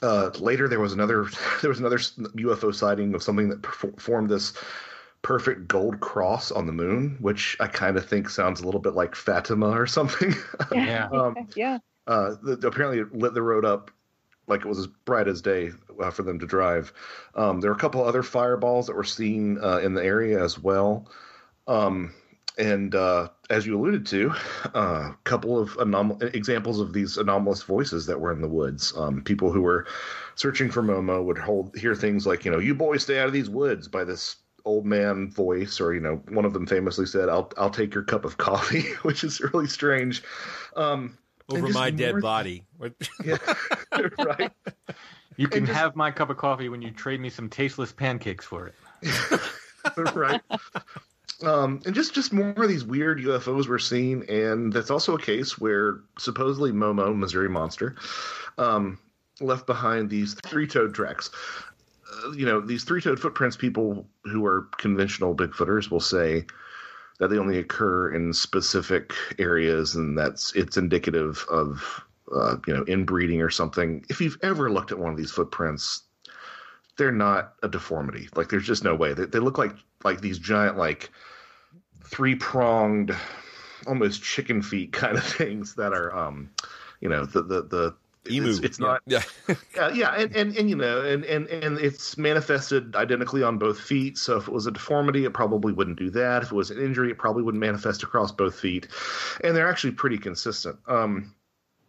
uh, later, there was another [laughs] there was another UFO sighting of something that formed this perfect gold cross on the moon, which I kind of think sounds a little bit like Fatima or something. [laughs] Yeah. um, [laughs] yeah. Uh, the, apparently, it lit the road up like it was as bright as day uh, for them to drive. Um, there were a couple other fireballs that were seen uh, in the area as well. Um, and uh, as you alluded to, a uh, couple of anom- examples of these anomalous voices that were in the woods. Um, people who were searching for Momo would hold hear things like, you know, "You boys stay out of these woods" by this old man voice, or you know, one of them famously said, "I'll I'll take your cup of coffee," [laughs] which is really strange. Um, Over my dead body. [laughs] yeah, [laughs] right. You can just, have my cup of coffee when you trade me some tasteless pancakes for it. right. Um, and just just more of these weird UFOs we're seeing, and that's also a case where supposedly Momo, Missouri Monster, um, left behind these three-toed tracks you know, these three toed footprints, people who are conventional Bigfooters will say that they only occur in specific areas and that's it's indicative of, uh, you know, inbreeding or something. If you've ever looked at one of these footprints, they're not a deformity. Like there's just no way. They, they look like like these giant like three pronged, almost chicken feet [laughs] kind of things that are um, you know, the the the emu. It's, it's not. Yeah. [laughs] yeah, yeah, and, and and you know, and and and it's manifested identically on both feet. So if it was a deformity, it probably wouldn't do that. If it was an injury, it probably wouldn't manifest across both feet. And they're actually pretty consistent. Um,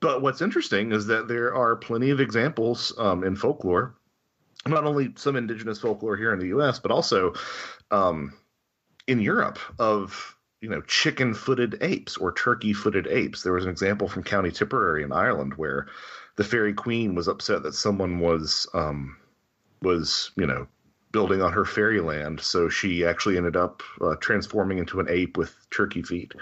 but what's interesting is that there are plenty of examples um, in folklore, not only some indigenous folklore here in the U.S., but also um, in Europe of you know chicken-footed apes or turkey-footed apes. There was an example from County Tipperary in Ireland where the fairy queen was upset that someone was um, was you know building on her fairyland, so she actually ended up uh, transforming into an ape with turkey feet.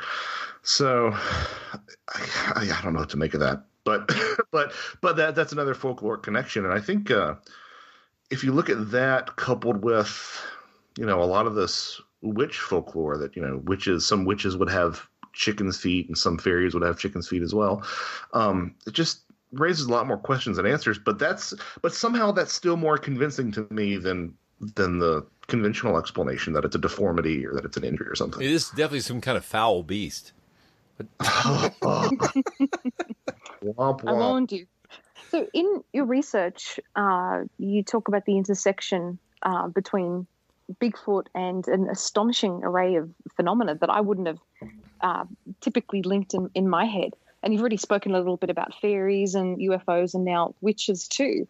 So I, I, don't know what to make of that, but [laughs] but but that that's another folklore connection, and I think uh, if you look at that coupled with you know a lot of this witch folklore that you know witches some witches would have chicken's feet and some fairies would have chicken's feet as well um, it just raises a lot more questions than answers. But that's but somehow that's still more convincing to me than than the conventional explanation that it's a deformity or that it's an injury or something. It is definitely some kind of foul beast. But... [laughs] womp, womp. I warned you. So, in your research, uh, you talk about the intersection uh, between Bigfoot and an astonishing array of phenomena that I wouldn't have uh, typically linked in, in my head. And you've already spoken a little bit about fairies and UFOs and now witches too.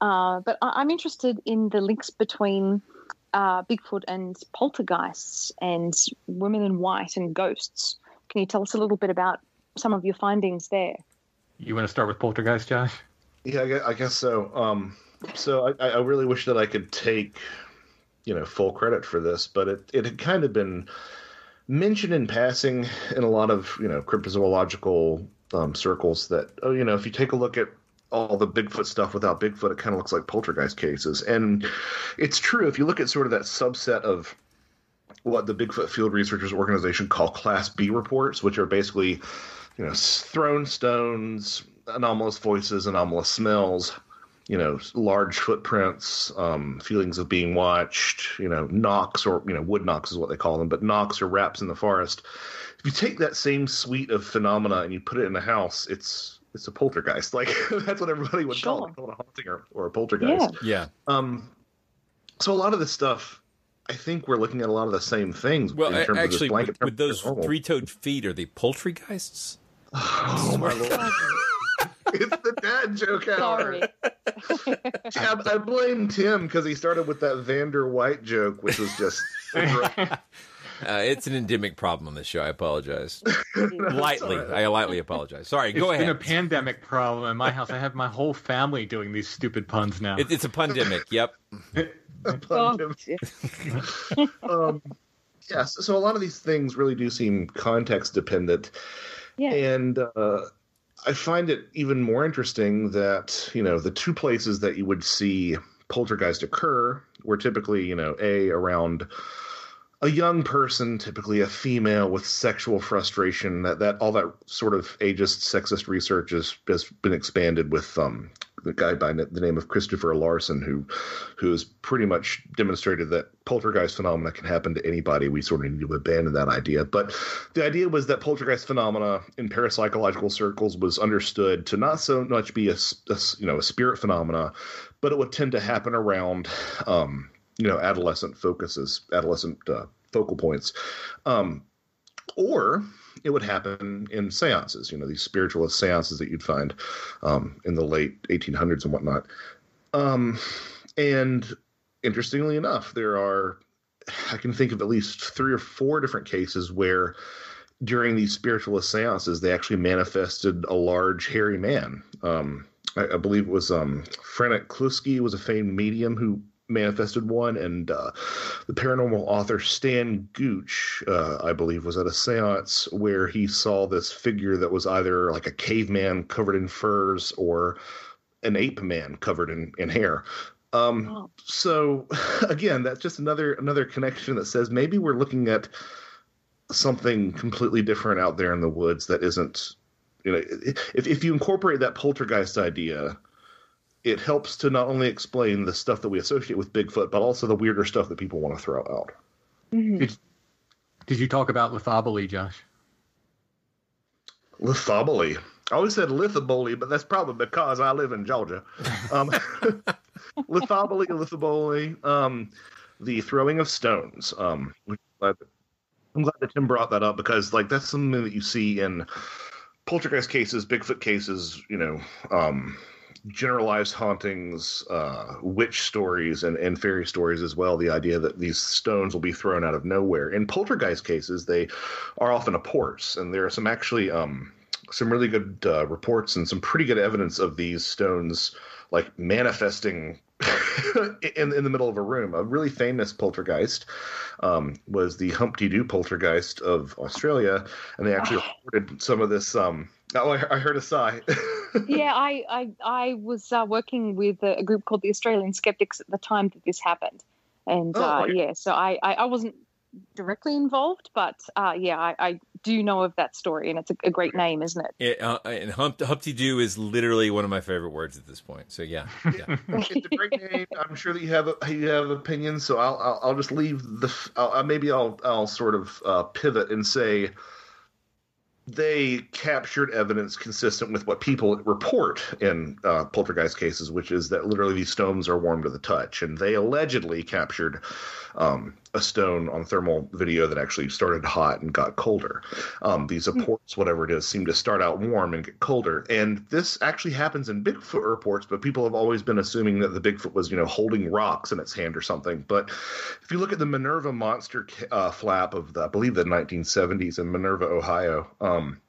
Uh, but I- am interested in the links between uh, Bigfoot and poltergeists and women in white and ghosts. Can you tell us a little bit about some of your findings there? You want to start with poltergeist, Josh? Yeah, I guess, I guess so. Um, so I, I really wish that I could take you know full credit for this, but it it had kind of been mentioned in passing in a lot of you know cryptozoological um, circles that oh you know if you take a look at all the Bigfoot stuff without Bigfoot, it kind of looks like poltergeist cases, and it's true if you look at sort of that subset of what the Bigfoot Field Researchers Organization call Class B reports, which are basically you know thrown stones, anomalous voices, anomalous smells you know, large footprints, um, feelings of being watched, you know, knocks or, you know, wood knocks is what they call them, but knocks or raps in the forest. If you take that same suite of phenomena and you put it in a house, it's it's a poltergeist. [laughs] Like that's what everybody would sure. call it, call it a haunting or, or a poltergeist. Yeah. yeah. Um, so a lot of this stuff, I think we're looking at a lot of the same things. Well, actually, with, with those three-toed feet, are they poltergeists? [sighs] Oh my [laughs] lord! It's the dad joke hour. Sorry. [laughs] I, I blame Tim because he started with that Vanna White joke, which was just. [laughs] uh, it's an endemic problem on this show. I apologize. [laughs] lightly, right. I lightly apologize. Sorry, it's go ahead. It's been a pandemic problem in my house. I have my whole family doing these stupid puns now. It, it's a pandemic. Yep. Oh, um, yes. So a lot of these things really do seem context dependent. Yeah. And uh, I find it even more interesting that, you know, the two places that you would see poltergeist occur were typically, you know, A, around a young person, typically a female with sexual frustration. That that all that sort of ageist, sexist research has has been expanded with um, the guy by the name of Christopher Laursen, who who has pretty much demonstrated that poltergeist phenomena can happen to anybody. We sort of need to abandon that idea. But the idea was that poltergeist phenomena in parapsychological circles was understood to not so much be a, a you know a spirit phenomena, but it would tend to happen around. Um, you know adolescent focuses, adolescent uh, focal points, um, or it would happen in seances. You know these spiritualist seances that you'd find um, in the late 1800s and whatnot. Um, and interestingly enough, there are I can think of at least three or four different cases where during these spiritualist seances they actually manifested a large hairy man. Um, I, I, believe it was um, Franek Kluski was a famed medium who manifested one, and uh, the paranormal author Stan Gooch, uh, I believe, was at a séance where he saw this figure that was either like a caveman covered in furs or an ape man covered in, in hair. Um, oh. So [laughs] again, that's just another another connection that says maybe we're looking at something completely different out there in the woods that isn't. You know, if if you incorporate that poltergeist idea it helps to not only explain the stuff that we associate with Bigfoot, but also the weirder stuff that people want to throw out. Mm-hmm. Did, did you talk about lithoboly, Josh? Lithoboly. I always said lithoboly, but that's probably because I live in Georgia. Um, [laughs] lithoboly, lithoboly, um, the throwing of stones. Um, I'm glad that Tim brought that up because, like, that's something that you see in poltergeist cases, Bigfoot cases, you know, um, generalized hauntings, uh, witch stories, and, and fairy stories as well. The idea that these stones will be thrown out of nowhere. In poltergeist cases, they are often a apports, and there are some actually um, some really good uh, reports and some pretty good evidence of these stones like manifesting [laughs] in in the middle of a room. A really famous poltergeist um, was the Humpty Doo poltergeist of Australia, and they actually reported some of this. Um, oh, I, I heard a sigh. [laughs] yeah, I I, I was uh, working with a, group called the Australian Skeptics at the time that this happened, and oh, uh, yeah, so I, I, I wasn't directly involved, but uh, yeah, I, I, do you know of that story, and it's a, a great name, isn't it? it uh, and Hump, Humpty Doo is literally one of my favorite words at this point. So yeah, yeah. [laughs] it's a great name. I'm sure that you have you have opinions, so I'll I'll, I'll just leave the I'll, maybe I'll I'll sort of uh, pivot and say they captured evidence consistent with what people report in uh, poltergeist cases, which is that literally these stones are warm to the touch. And they allegedly captured um, a stone on thermal video that actually started hot and got colder. Um, these hmm. reports, whatever it is, seem to start out warm and get colder. And this actually happens in Bigfoot reports, but people have always been assuming that the Bigfoot was, you know, holding rocks in its hand or something. But if you look at the Minerva monster uh, flap of, the, I believe, the 1970s in Minerva, Ohio, um,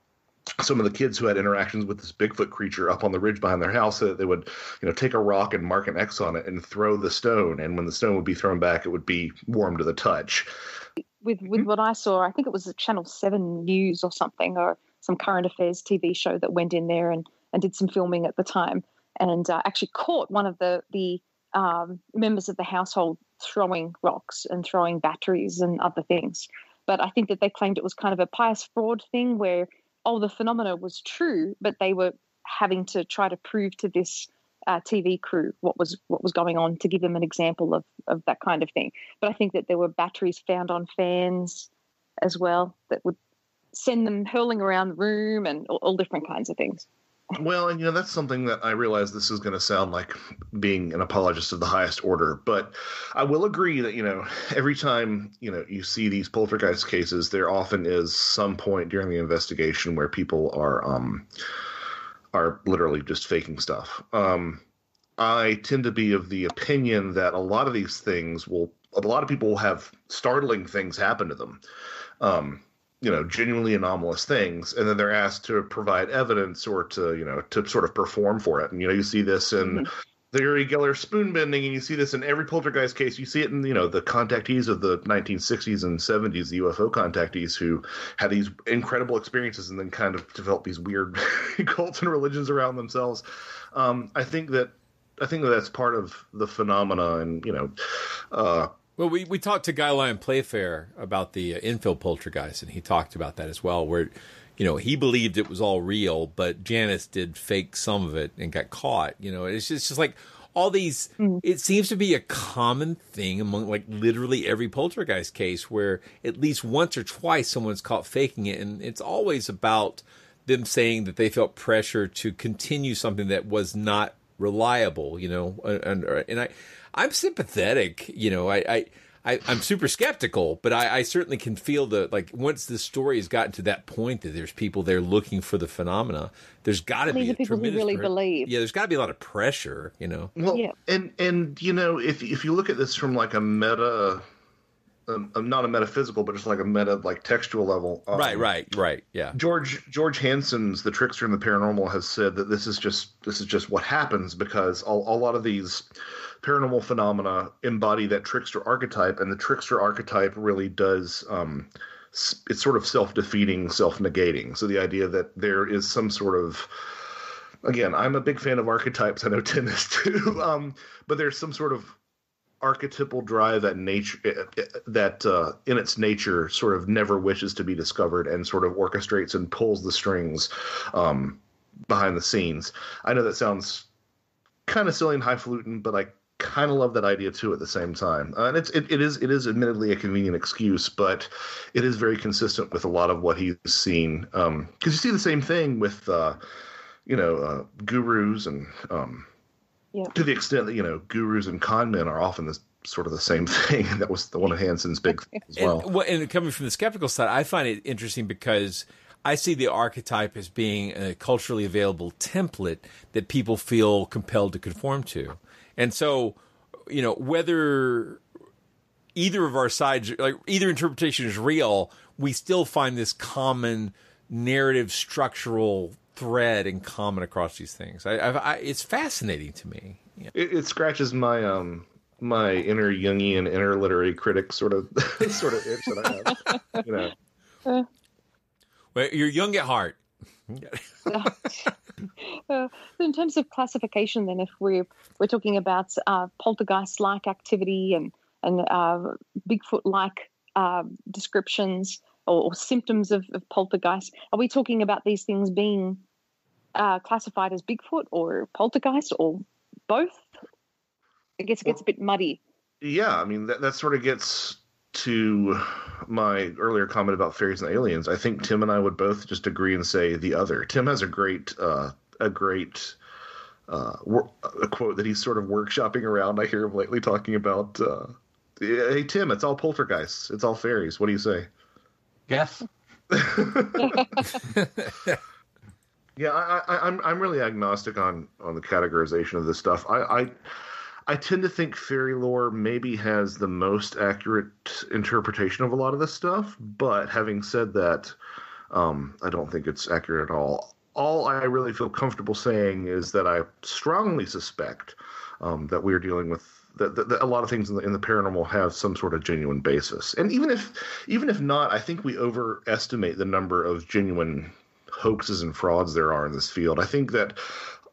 some of the kids who had interactions with this Bigfoot creature up on the ridge behind their house, that they would, you know, take a rock and mark an X on it and throw the stone, and when the stone would be thrown back, it would be warm to the touch. With with what I saw, I think it was a Channel Seven News or something, or some current affairs TV show that went in there and and did some filming at the time, and uh, actually caught one of the the um, members of the household throwing rocks and throwing batteries and other things. But I think that they claimed it was kind of a pious fraud thing where oh, the phenomena was true, but they were having to try to prove to this uh, TV crew what was what was going on to give them an example of of that kind of thing. But I think that there were batteries found on fans as well that would send them hurling around the room and all, all different kinds of things. Well, and you know that's something that I realize this is going to sound like being an apologist of the highest order, but I will agree that you know every time you know you see these poltergeist cases, there often is some point during the investigation where people are um are literally just faking stuff. Um, I tend to be of the opinion that a lot of these things will a lot of people will have startling things happen to them. Um, you know genuinely anomalous things and then they're asked to provide evidence or to you know to sort of perform for it. And you know you see this in mm-hmm. the Uri Geller spoon bending and you see this in every poltergeist case. You see it in you know the contactees of the 1960s and 70s the UFO contactees who had these incredible experiences and then kind of develop these weird [laughs] cults and religions around themselves. Um, I think that I think that that's part of the phenomena and you know uh, well, we, we talked to Guy Lyon Playfair about the uh, Enfield poltergeist, and he talked about that as well, where, you know, he believed it was all real, but Janice did fake some of it and got caught. You know, it's just, it's just like all these, mm. it seems to be a common thing among like literally every poltergeist case where at least once or twice someone's caught faking it. And it's always about them saying that they felt pressure to continue something that was not reliable, you know, and, and I, I'm sympathetic. You know, I, I, I am super skeptical, but I, I, certainly can feel the like once the story has gotten to that point that there's people there looking for the phenomena. There's got to be the people who really pre- believe. Yeah, there's got to be a lot of pressure. You know. Well, yeah. and and you know if if you look at this from like a meta um, not a metaphysical, but just like a meta, like textual level. Um, right, right, right. Yeah. George George Hansen's The Trickster and the Paranormal has said that this is just this is just what happens because a, a lot of these paranormal phenomena embody that trickster archetype, and the trickster archetype really does. Um, it's sort of self-defeating, self-negating. So the idea that there is some sort of again, I'm a big fan of archetypes. I know [laughs] Tim is too. Um, but there's some sort of archetypal drive that nature eh, eh, that uh, in its nature sort of never wishes to be discovered and sort of orchestrates and pulls the strings um, behind the scenes. I know that sounds kind of silly and highfalutin, but I kind of love that idea too at the same time. Uh, and it's it, it is it is admittedly a convenient excuse, but it is very consistent with a lot of what he's seen. Because um, you see the same thing with uh, you know uh, gurus and um, yeah. to the extent that you know gurus and con men are often the sort of the same [laughs] thing. that was the one of Hansen's big as well. And, well, and coming from the skeptical side, I find it interesting because. I see the archetype as being a culturally available template that people feel compelled to conform to. And so, you know, whether either of our sides, like either interpretation is real, we still find this common narrative structural thread in common across these things. I, I, I it's fascinating to me. Yeah. It, it, scratches my um my inner Jungian, inner literary critic sort of [laughs] sort of itch that I have. You know, [laughs] well, you're young at heart. [laughs] [laughs] uh, in terms of classification, then, if we're we're talking about uh, poltergeist-like activity and and uh, Bigfoot-like uh, descriptions or, or symptoms of, of, poltergeist, are we talking about these things being uh, classified as Bigfoot or poltergeist or both? I guess it gets a bit muddy. Yeah, I mean that that sort of gets to my earlier comment about fairies and aliens. I think Tim and I would both just agree and say the other. Tim has a great uh, a great uh, a quote that he's sort of workshopping around. I hear him lately talking about. Uh, hey Tim, it's all poltergeists. It's all fairies. What do you say? Yes. [laughs] Yeah, I, I, I'm I'm really agnostic on on the categorization of this stuff. I, I I tend to think fairy lore maybe has the most accurate interpretation of a lot of this stuff. But having said that, Um, I don't think it's accurate at all. All I really feel comfortable saying is that I strongly suspect um, that we're dealing with that, that, that a lot of things in the, in the paranormal have some sort of genuine basis. And even if even if not, I think we overestimate the number of genuine hoaxes and frauds there are in this field. I think that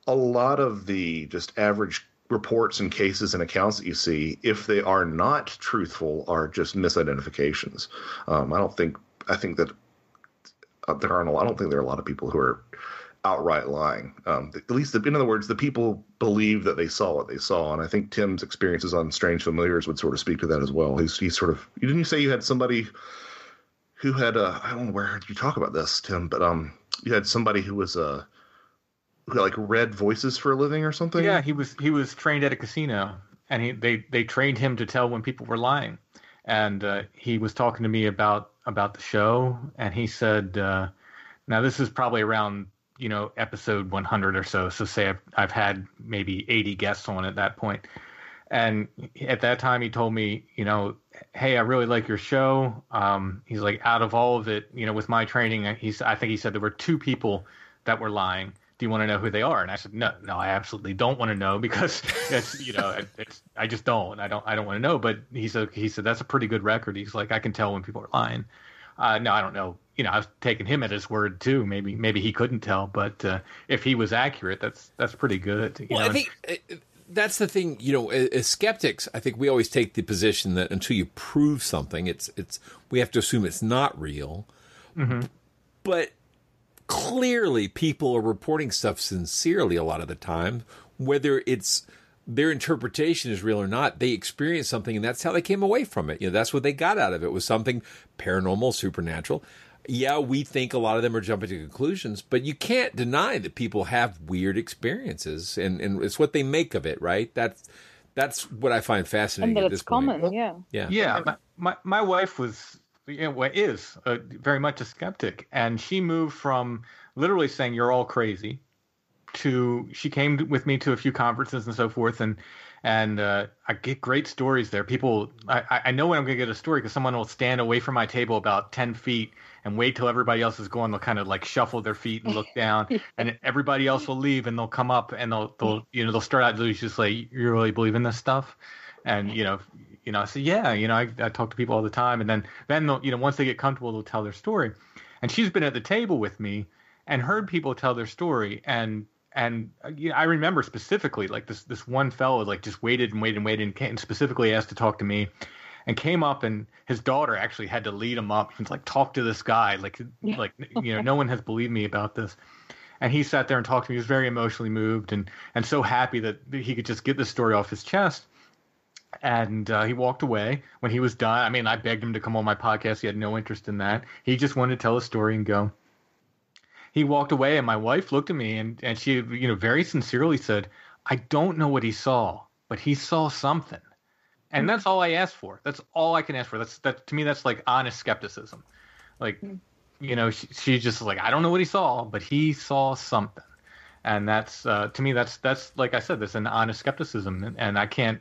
a lot of the just average reports and cases and accounts that you see, if they are not truthful, are just misidentifications. Um, I don't think I think that uh, there aren't. A, I don't think there are a lot of people who are outright lying. Um, at least, the, in other words, the people believe that they saw what they saw, and I think Tim's experiences on Strange Familiars would sort of speak to that as well. He's he's sort of. Didn't you say you had somebody who had? Uh, I don't know where you talk about this, Tim, but um, you had somebody who was uh, who like read voices for a living or something. Yeah, he was he was trained at a casino, and he they they trained him to tell when people were lying, and uh, he was talking to me about about the show, and he said, uh, now this is probably around you know episode 100 or so so say I've, I've had maybe 80 guests on at that point." and at that time he told me you know hey i really like your show um, he's like out of all of it you know with my training he's i think he said there were two people that were lying do you want to know who they are and i said no no i absolutely don't want to know because [laughs] it's you know it's, i just don't i don't i don't want to know but he said he said that's a pretty good record he's like i can tell when people are lying uh, no i don't know you know, I was taking him at his word too. Maybe maybe he couldn't tell, but uh, if he was accurate, that's that's pretty good. You well, know? I think uh, that's the thing. You know, as skeptics, I think we always take the position that until you prove something, it's it's we have to assume it's not real. Mm-hmm. But clearly, people are reporting stuff sincerely a lot of the time, whether it's their interpretation is real or not, they experienced something and that's how they came away from it. You know, that's what they got out of it was something paranormal, supernatural yeah, we think a lot of them are jumping to conclusions, but you can't deny that people have weird experiences, and, and it's what they make of it, right? That's that's what I find fascinating. And that it's common, yeah. Yeah, yeah. My, my, my wife was you know, is a, very much a skeptic, and she moved from literally saying you're all crazy to she came with me to a few conferences and so forth, and and uh, I get great stories there. People, I, I know when I'm going to get a story because someone will stand away from my table about ten feet and wait till everybody else is going. They'll kind of like shuffle their feet and look [laughs] down, and everybody else will leave, and they'll come up and they'll they'll you know they'll start out just like you really believe in this stuff, and you know you know I say yeah you know I, I talk to people all the time, and then then they'll you know once they get comfortable they'll tell their story, and she's been at the table with me and heard people tell their story. And and uh, you know, I remember specifically like this this one fellow like just waited and waited and waited and, came, and specifically asked to talk to me and came up and his daughter actually had to lead him up. And like talk to this guy. Like like [laughs] you know no one has believed me about this. And he sat there and talked to me. He was very emotionally moved and and so happy that he could just get this story off his chest and uh, he walked away when he was done i mean i begged him to come on my podcast he had no interest in that he just wanted to tell a story and go he walked away and my wife looked at me and, and she you know very sincerely said i don't know what he saw but he saw something and that's all I ask for. That's all I can ask for. That's that to me. That's like honest skepticism. Like, you know, she, she's just like, I don't know what he saw, but he saw something, and that's uh, to me. That's that's like I said, that's an honest skepticism, and, and I can't.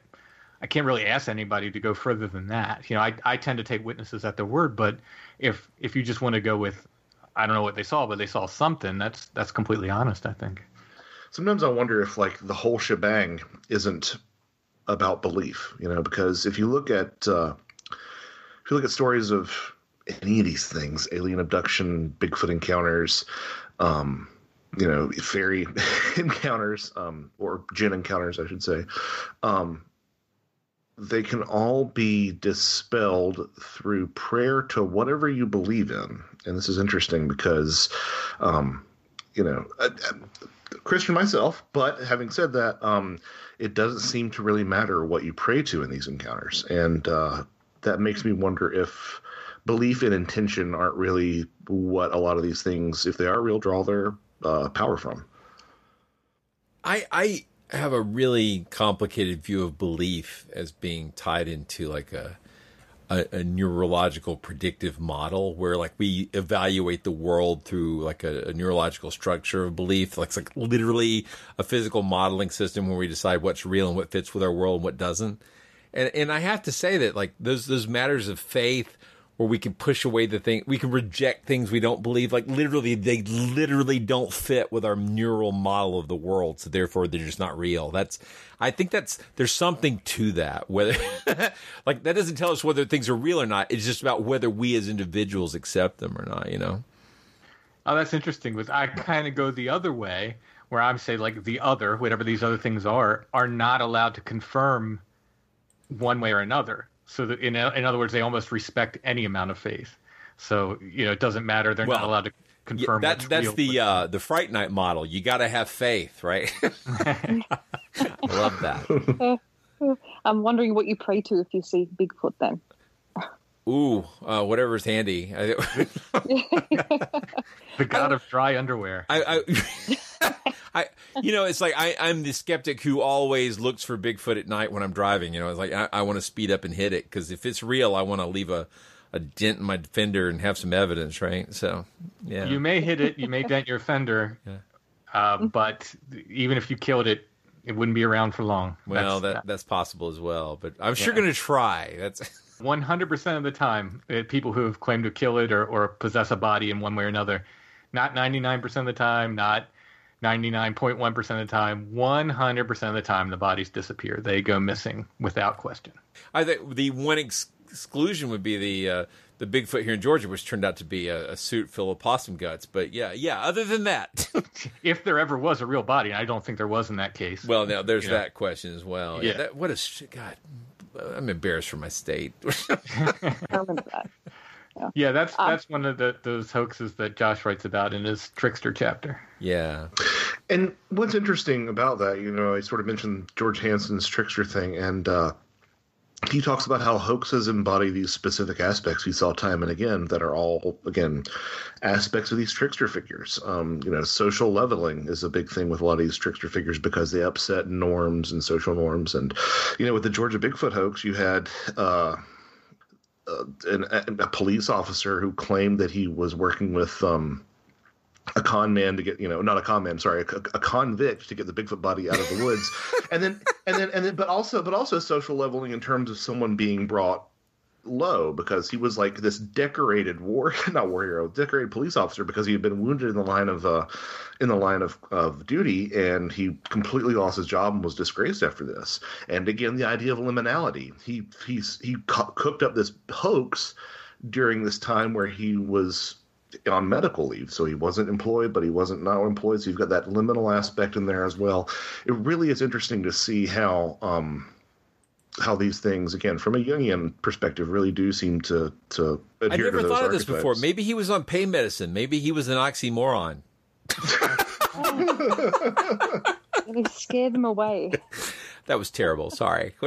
I can't really ask anybody to go further than that. You know, I, I tend to take witnesses at their word, but if if you just want to go with, I don't know what they saw, but they saw something, that's that's completely honest. I think. Sometimes I wonder if like the whole shebang isn't about belief, you know, because if you look at uh, if you look at stories of any of these things, alien abduction, Bigfoot encounters, um, you know, fairy [laughs] encounters, um, or djinn encounters, I should say, um, they can all be dispelled through prayer to whatever you believe in. And this is interesting because, um, you know, I, I, Christian myself, but having said that, um, it doesn't seem to really matter what you pray to in these encounters. And uh, that makes me wonder if belief and intention aren't really what a lot of these things, if they are real, draw their uh, power from. I, I have a really complicated view of belief as being tied into like a a, a, neurological predictive model where like we evaluate the world through like a, a neurological structure of belief. Like it's like literally a physical modeling system where we decide what's real and what fits with our world and what doesn't. And and I have to say that like those those matters of faith where we can push away the thing, we can reject things we don't believe. Like literally, they literally don't fit with our neural model of the world, so therefore they're just not real. That's, I think that's there's something to that. Whether, [laughs] like that doesn't tell us whether things are real or not. It's just about whether we as individuals accept them or not. You know. Oh, that's interesting. Because I kind of go the other way, where I'm saying like the other, whatever these other things are, are not allowed to confirm one way or another. So that in in other words, they almost respect any amount of faith. So you know, it doesn't matter. They're Well, not allowed to confirm. Yeah, that's what's that's real. the uh, the Fright Night model. You got to have faith, right? [laughs] [laughs] I love that. [laughs] I'm wondering what you pray to if you see Bigfoot then. Ooh, uh, whatever's handy. [laughs] The god of dry underwear. I, I, [laughs] I, you know, it's like I, I'm the skeptic who always looks for Bigfoot at night when I'm driving. You know, it's like I, I want to speed up and hit it because if it's real, I want to leave a, a dent in my fender and have some evidence, right? So, yeah. You may hit it. You may dent your fender. yeah. Uh, but even if you killed it, it wouldn't be around for long. well, that that's possible as well, but I'm sure going to try. That's [laughs] One hundred percent of the time, uh, people who have claimed to kill it or, or possess a body in one way or another, not ninety nine percent of the time, not ninety nine point one percent of the time, one hundred percent of the time, the bodies disappear. They go missing without question. I think the one ex- exclusion would be the uh, the Bigfoot here in Georgia, which turned out to be a, a suit full of possum guts. But yeah, yeah. Other than that, [laughs] If there ever was a real body, I don't think there was in that case. well, now there's You know. that question as well. Yeah, Yeah. that, what a God. I'm embarrassed for my state. [laughs] I that. Yeah, that's Um, that's one of the those hoaxes that Josh writes about in his trickster chapter. yeah. And what's interesting about that, you know, I sort of mentioned George Hansen's trickster thing, and uh, he talks about how hoaxes embody these specific aspects we saw time and again that are all, again, aspects of these trickster figures. Um, you know, social leveling is a big thing with a lot of these trickster figures because they upset norms and social norms. And, you know, with the Georgia Bigfoot hoax, you had. Uh, uh, an, a police officer who claimed that he was working with um, a con man to get you know not a con man sorry a, a convict to get the bigfoot body out of the woods. [laughs] And then and then and then but also but also social leveling in terms of someone being brought low because he was like this decorated war [laughs] not war hero decorated police officer because he had been wounded in the line of uh in the line of, of duty and he completely lost his job and was disgraced after this. And again the idea of liminality. He he's he co- cooked up this hoax during this time where he was on medical leave, so he wasn't employed, but he wasn't now employed. So you've got that liminal aspect in there as well. It really is interesting to see how um, how these things, again, from a Jungian perspective, really do seem to to I adhere never to those thought of this before. Maybe he was on pain medicine. Maybe he was an oxymoron. They scare them away. That was terrible. Sorry. [laughs] [laughs]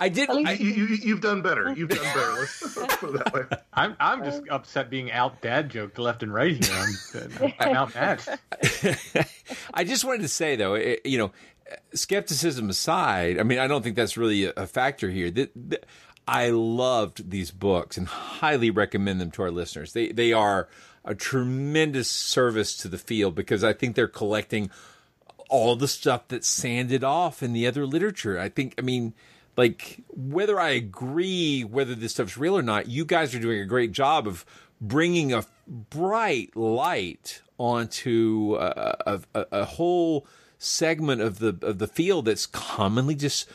I did. You, you, you've done better. You've done better. [laughs] Let's, let's put it that way. I'm I'm just upset being out dad joked left and right here. I'm, I'm outmatched. [laughs] I just wanted to say though, it, you know, skepticism aside, I mean, I don't think that's really a, a factor here. Th- th- I loved these books and highly recommend them to our listeners. They they are a tremendous service to the field because I think they're collecting all the stuff that's sanded off in the other literature. I think, I mean, like whether I agree whether this stuff's real or not, you guys are doing a great job of bringing a bright light onto uh, a, a, a, a whole segment of the of the field that's commonly just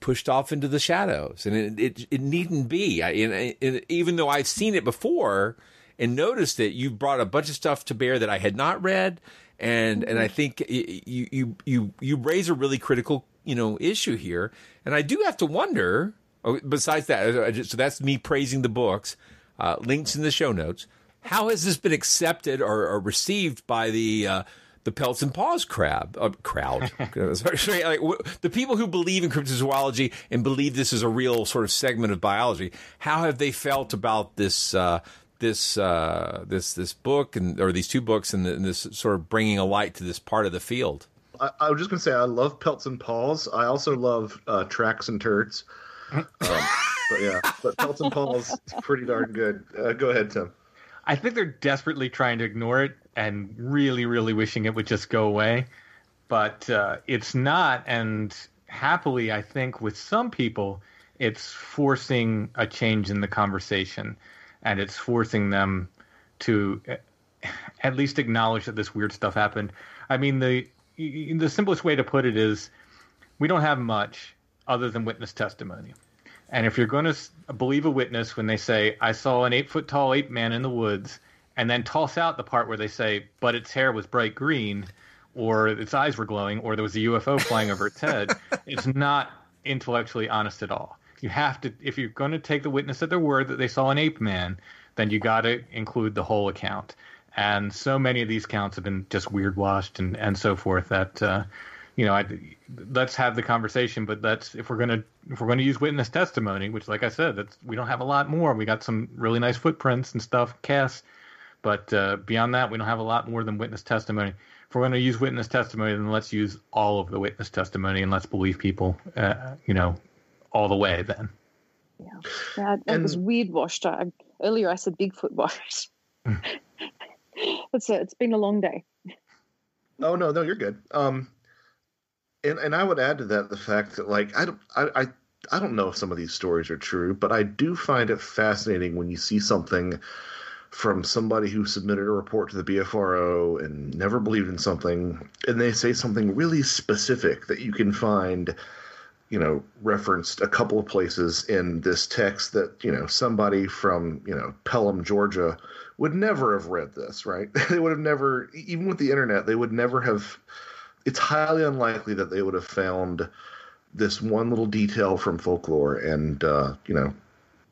pushed off into the shadows, and it it, it needn't be. I, and, and even though I've seen it before and noticed it, you brought a bunch of stuff to bear that I had not read, and and I mm-hmm. think you you you you raise a really critical you know issue here, and I do have to wonder. oh, Besides that, so that's me praising the books. Uh, links in the show notes. How has this been accepted or, or received by the uh, the pelts and paws crab uh, crowd? [laughs] [laughs] Sorry, like, w- the people who believe in cryptozoology and believe this is a real sort of segment of biology. How have they felt about this? Uh, this uh, this this book and or these two books and, the, and this sort of bringing a light to this part of the field. I, I was just to say I love pelts and paws. I also love uh, tracks and turds. Um, but yeah, but pelts and paws is pretty darn good. Uh, go ahead, Tim. I think they're desperately trying to ignore it and really, really wishing it would just go away. But uh, it's not. And happily, I think with some people, it's forcing a change in the conversation, and it's forcing them to at least acknowledge that this weird stuff happened. I mean, the the simplest way to put it is, we don't have much other than witness testimony. And if you're going to believe a witness when they say, "I saw an eight foot tall ape man in the woods," and then toss out the part where they say, "But its hair was bright green," or its eyes were glowing, or there was a UFO flying over its head, [laughs] it's not intellectually honest at all. You have to, if you're going to take the witness at their word that they saw an ape man, then you got to include the whole account. And so many of these counts have been just weird washed and, and so forth that, uh, you know, I, let's have the conversation. But that's if we're gonna if we're gonna use witness testimony, which, like I said, that's we don't have a lot more. We got some really nice footprints and stuff, casts, but uh, beyond that, we don't have a lot more than witness testimony. If we're going to use witness testimony, then let's use all of the witness testimony and let's believe people, uh, you know, all the way. Then. Yeah, yeah that was weird washed. I, earlier I said Bigfoot washed. [laughs] it's a, it's been a long day. Oh no, no, you're good. Um, and and I would add to that the fact that like I don't I, I I don't know if some of these stories are true, but I do find it fascinating when you see something from somebody who submitted a report to the BFRO and never believed in something, and they say something really specific that you can find, you know, referenced a couple of places in this text that, you know, somebody from, you know, Pelham, Georgia would never have read this, right? [laughs] they would have never, even with the internet, they would never have. It's highly unlikely that they would have found this one little detail from folklore and, uh, you know,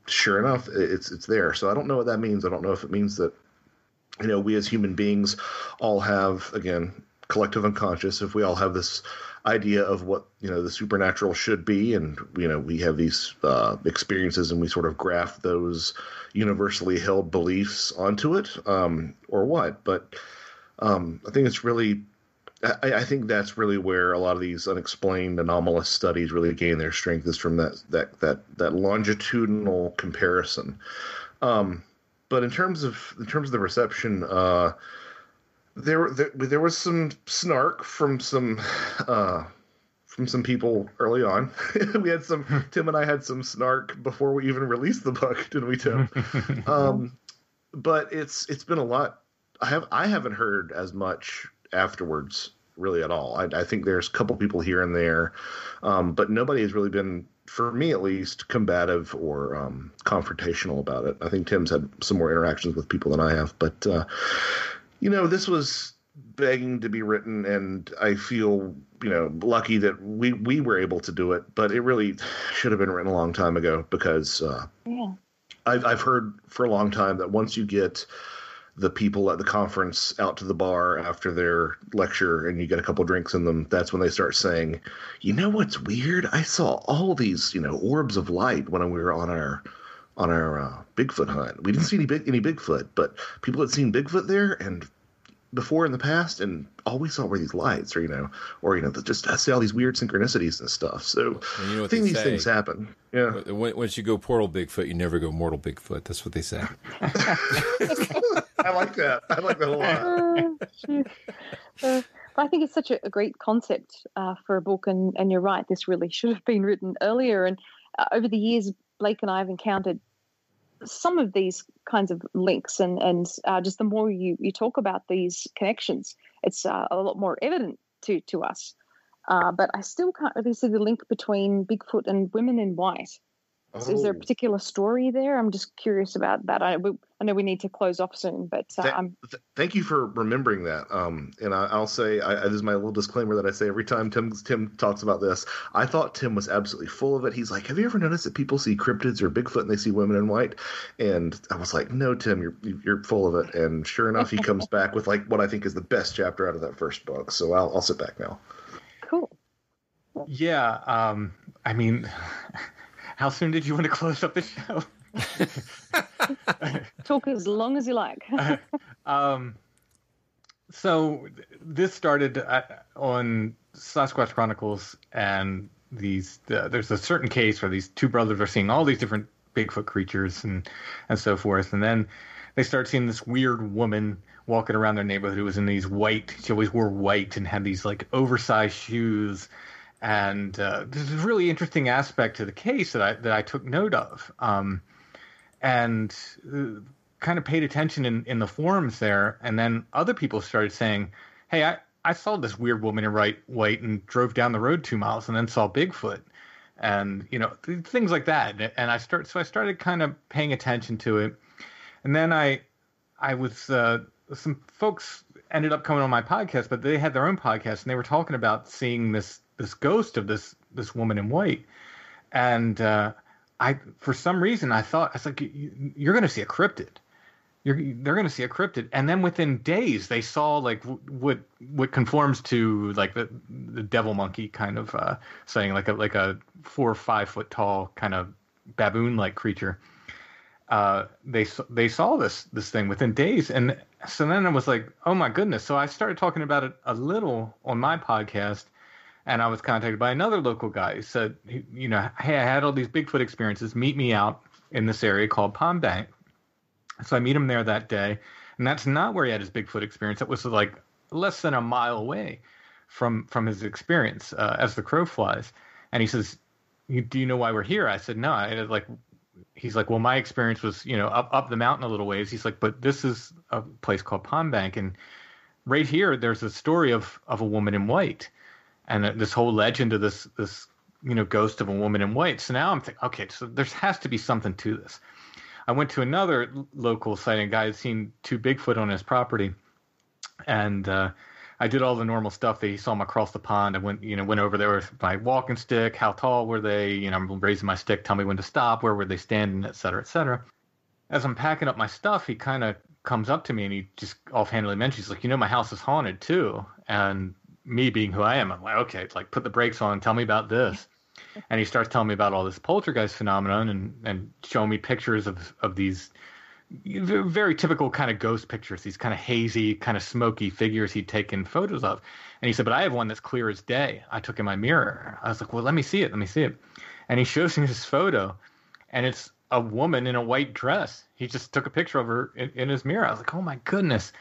sure enough, it's it's there. So I don't know what that means. I don't know if it means that you know we as human beings all have again collective unconscious. If we all have this idea of what you know the supernatural should be, and you know we have these uh, experiences, and we sort of graft those universally held beliefs onto it, um, or what? But um, I think it's really I, I, think that's really where a lot of these unexplained anomalous studies really gain their strength is from that that that that longitudinal comparison. Um, but in terms of in terms of the reception, uh, there, there there was some snark from some uh, from some people early on. [laughs] we had some Tim and I had some snark before we even released the book, didn't we, Tim? [laughs] um, but it's it's been a lot. I have I haven't heard as much afterwards really at all. I, I think there's a couple people here and there, um, but nobody has really been, for me at least, combative or um, confrontational about it. I think Tim's had some more interactions with people than I have, but uh, you know, this was begging to be written, and I feel you know lucky that we we were able to do it. But it really should have been written a long time ago because uh, yeah. I've I've heard for a long time that once you get the people at the conference out to the bar after their lecture and you get a couple drinks in them, that's when they start saying, "You know what's weird? I saw all these, you know, orbs of light when we were on our on our uh, Bigfoot hunt. We didn't see any big any Bigfoot, but people had seen Bigfoot there and before in the past, and all we saw were these lights, or you know, or you know, just I see all these weird synchronicities and stuff. So and you know I think these say? things happen. Yeah. Once you go portal Bigfoot, you never go mortal Bigfoot. That's what they say. [laughs] I like that. I like that a lot. [laughs] Uh, I think it's such a, a great concept uh, for a book, and, and you're right. This really should have been written earlier. And uh, over the years, Blake and I have encountered some of these kinds of links, and and uh, just the more you you talk about these connections, it's uh, a lot more evident to to us. Uh, but I still can't really see the link between Bigfoot and women in white. Oh. Is there a oh. particular story there? I'm just curious about that. I, I know we need to close off soon, but uh, th- th- thank you for remembering that. Um, and I, will say, I, this is my little disclaimer that I say every time Tim Tim talks about this. I thought Tim was absolutely full of it. He's like, "Have you ever noticed that people see cryptids or Bigfoot and they see women in white?" And I was like, "No, Tim, you're you're full of it." And sure enough, he comes back with like what I think is the best chapter out of that first book. So I'll I'll sit back now. Cool. Yeah. Um. I mean. How soon did you want to close up the show? [laughs] Talk as long as you like. [laughs] um, so this started uh, on Sasquatch Chronicles, and these uh, there's a certain case where these two brothers are seeing all these different Bigfoot creatures and and so forth, and then they start seeing this weird woman walking around their neighborhood who was in these white. She always wore white and had these like oversized shoes and uh, this is a really interesting aspect to the case that I that I took note of, um, and uh, kind of paid attention in, in the forums there, and then other people started saying, "Hey, I, I saw this weird woman in white white and drove down the road two miles and then saw Bigfoot." And you know th- things like that, and I start so I started kind of paying attention to it, and then I, I was uh, some folks ended up coming on my podcast, but they had their own podcast and they were talking about seeing this this ghost of this this woman in white, and uh, I for some reason I thought I was like you're going to see a cryptid. You're, they're going to see a cryptid, and then within days they saw like what what conforms to like the the devil monkey kind of uh, saying like a like a four or five foot tall kind of baboon like creature. Uh, they they saw this this thing within days, and so then I was like, oh my goodness! So I started talking about it a little on my podcast, and I was contacted by another local guy who said, you know, hey, I had all these Bigfoot experiences. Meet me out in this area called Palm Bank. So I meet him there that day, and that's not where he had his Bigfoot experience. It was like less than a mile away from from his experience uh, as the crow flies. And he says, "Do you know why we're here?" I said, "No." I like. He's like, "Well, my experience was, you know, up up the mountain a little ways." He's like, "But this is a place called Palm Bank, and right here, there's a story of of a woman in white." And this whole legend of this this you know ghost of a woman in white. So now I'm thinking, okay, so there has to be something to this. I went to another local site sighting. Guy had seen two Bigfoot on his property, and uh, I did all the normal stuff. He saw them across the pond. I went, you know, went over there with my walking stick. How tall were they? You know, I'm raising my stick. Tell me when to stop. Where were they standing? Et cetera, et cetera. As I'm packing up my stuff, he kind of comes up to me and he just offhandedly mentions, like, you know, my house is haunted too. And me being who I am, I'm like, okay, it's like put the brakes on, tell me about this. [laughs] And he starts telling me about all this poltergeist phenomenon and, and showing me pictures of, of these very typical kind of ghost pictures, these kind of hazy, kind of smoky figures he'd taken photos of. And he said, But I have one that's clear as day. I took in my mirror. I was like, Well, let me see it. Let me see it. And he shows me this photo, and it's a woman in a white dress. He just took a picture of her in, in his mirror. I was like, Oh my goodness.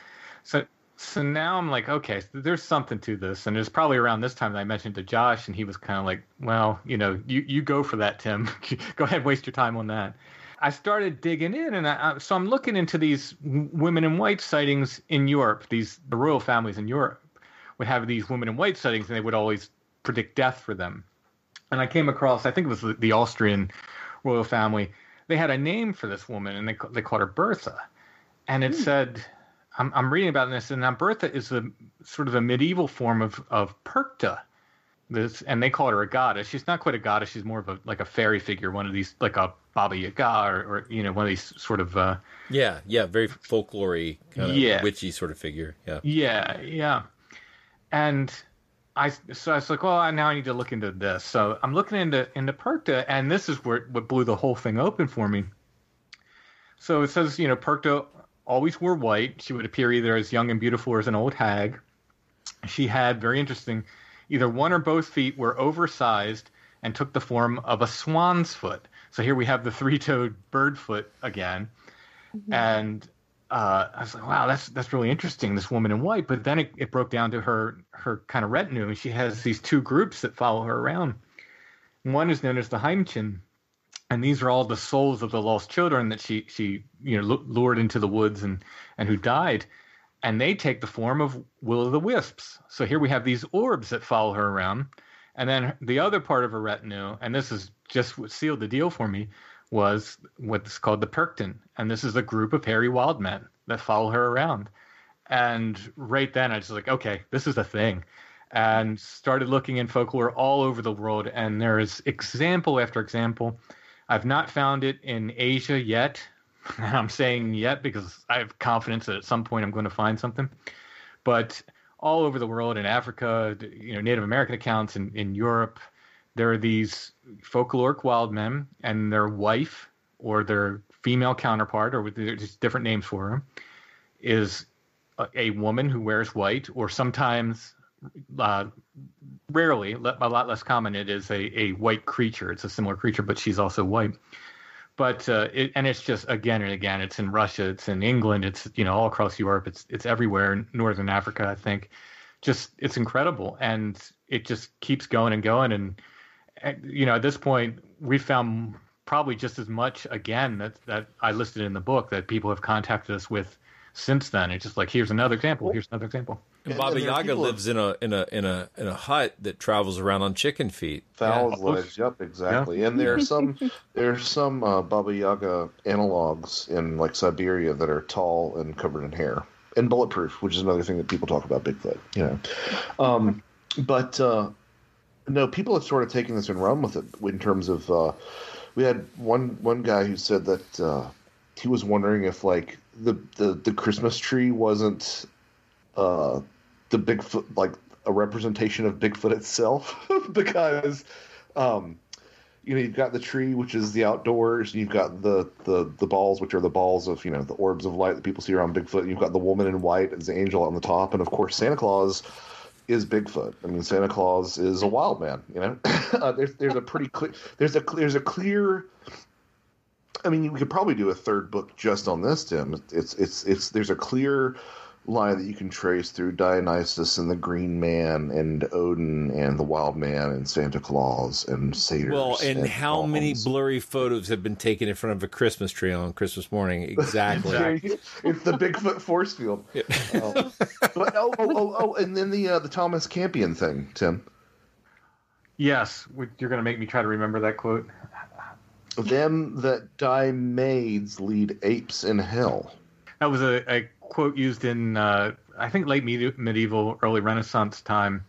So so now I'm like, okay, so there's something to this, and it's probably around this time that I mentioned to Josh, and he was kind of like, well, you know, you you go for that, Tim. [laughs] go ahead, waste your time on that. I started digging in, and I, so I'm looking into these women in white sightings in Europe. These the royal families in Europe would have these women in white sightings, and they would always predict death for them. And I came across, I think it was the, the Austrian royal family. They had a name for this woman, and they they called her Bertha, and it mm. said I'm, I'm reading about this, and Bertha is a sort of a medieval form of of Perchta. This, and they call her a goddess. She's not quite a goddess. She's more of a like a fairy figure, one of these like a Baba Yaga or, or you know one of these sort of uh, yeah yeah very folklory kind of yeah. witchy sort of figure yeah yeah yeah and I so I was like well now I need to look into this so I'm looking into into Perchta and this is where what blew the whole thing open for me so it says you know Perchta always wore white. She would appear either as young and beautiful or as an old hag. She had very interesting, either one or both feet were oversized and took the form of a swan's foot. So here we have the three-toed bird foot again, mm-hmm. and uh, I was like, wow, that's that's really interesting. This woman in white, but then it, it broke down to her her kind of retinue, and she has these two groups that follow her around. One is known as the Heimchen, and these are all the souls of the lost children that she she you know lured into the woods and and who died. And they take the form of will o' the wisps. So here we have these orbs that follow her around. And then the other part of her retinue and this is just what sealed the deal for me was what's called the Perchten and this is a group of hairy wild men that follow her around. And right then i was like okay this is a thing. And started looking in folklore all over the world. And there is example after example I've not found it in Asia yet. [laughs] I'm saying yet because I have confidence that at some point I'm going to find something. But all over the world, in Africa, you know, Native American accounts in, in Europe, there are these folkloric wild men and their wife or their female counterpart, or just different names for them, is a, a woman who wears white, or sometimes uh, rarely, a lot less common, it is a, a white creature. It's a similar creature, but she's also white. But uh, it, and it's just again and again. It's in Russia. It's in England. It's you know all across Europe. It's it's everywhere. In Northern Africa, I think. just it's incredible, and it just keeps going and going. And, and you know, at this point, we found probably just as much again that that I listed in the book that people have contacted us with since then. It's just like here's another example. Here's another example. And Baba Yaga lives in a in a in a in a hut that travels around on chicken feet. Fowl's legs. Yep, exactly. Yeah. And there are some [laughs] there's some uh, Baba Yaga analogs in like Siberia that are tall and covered in hair and bulletproof, which is another thing that people talk about Bigfoot. You know, um, but uh, no, people have sort of taken this and run with it in terms of. Uh, we had one one guy who said that uh, he was wondering if like the the, the Christmas tree wasn't uh, the Bigfoot like a representation of Bigfoot itself [laughs] because um, you know you've got the tree which is the outdoors and you've got the, the the balls which are the balls of you know the orbs of light that people see around Bigfoot and you've got the woman in white as the angel on the top and of course Santa Claus is Bigfoot. I mean Santa Claus is a wild man. You know, [laughs] uh, there's there's a pretty clear there's a there's a clear. I mean, we could probably do a third book just on this, Tim. It's it's it's there's a clear line that you can trace through Dionysus and the Green Man and Odin and the Wild Man and Santa Claus and satyrs. Well, and, and how bombs. many blurry photos have been taken in front of a Christmas tree on Christmas morning? [laughs] Exactly. it's the Bigfoot force field. Yeah. Um, but oh, oh, oh, oh, and then the uh, the Thomas Campion thing, Tim. Yes, you're going to make me try to remember that quote. Them that die maids lead apes in hell. That was a, a quote used in uh, I think late medieval, early Renaissance time,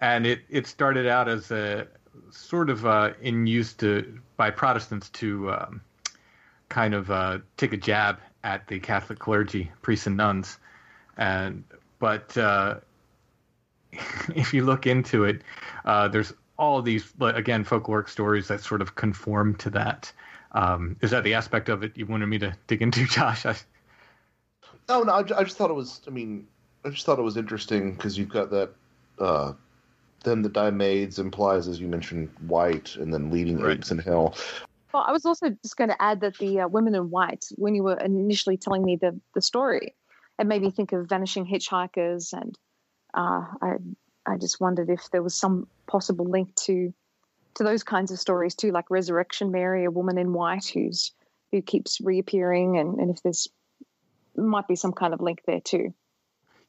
and it it started out as a sort of uh, in use to by Protestants to um, kind of uh, take a jab at the Catholic clergy, priests and nuns, and but uh, [laughs] if you look into it, uh, there's all of these but again folkloric stories that sort of conform to that. Um, is that the aspect of it you wanted me to dig into, [laughs] Josh? I, Oh no, I, I just thought it was. I mean, I just thought it was interesting because you've got that. Uh, then the die maids implies, as you mentioned, white, and then leading right. apes in hell. Well, I was also just going to add that the uh, women in white, when you were initially telling me the the story, it made me think of vanishing hitchhikers, and uh, I I just wondered if there was some possible link to to those kinds of stories too, like Resurrection Mary, a woman in white who's who keeps reappearing, and, and if there's might be some kind of link there too.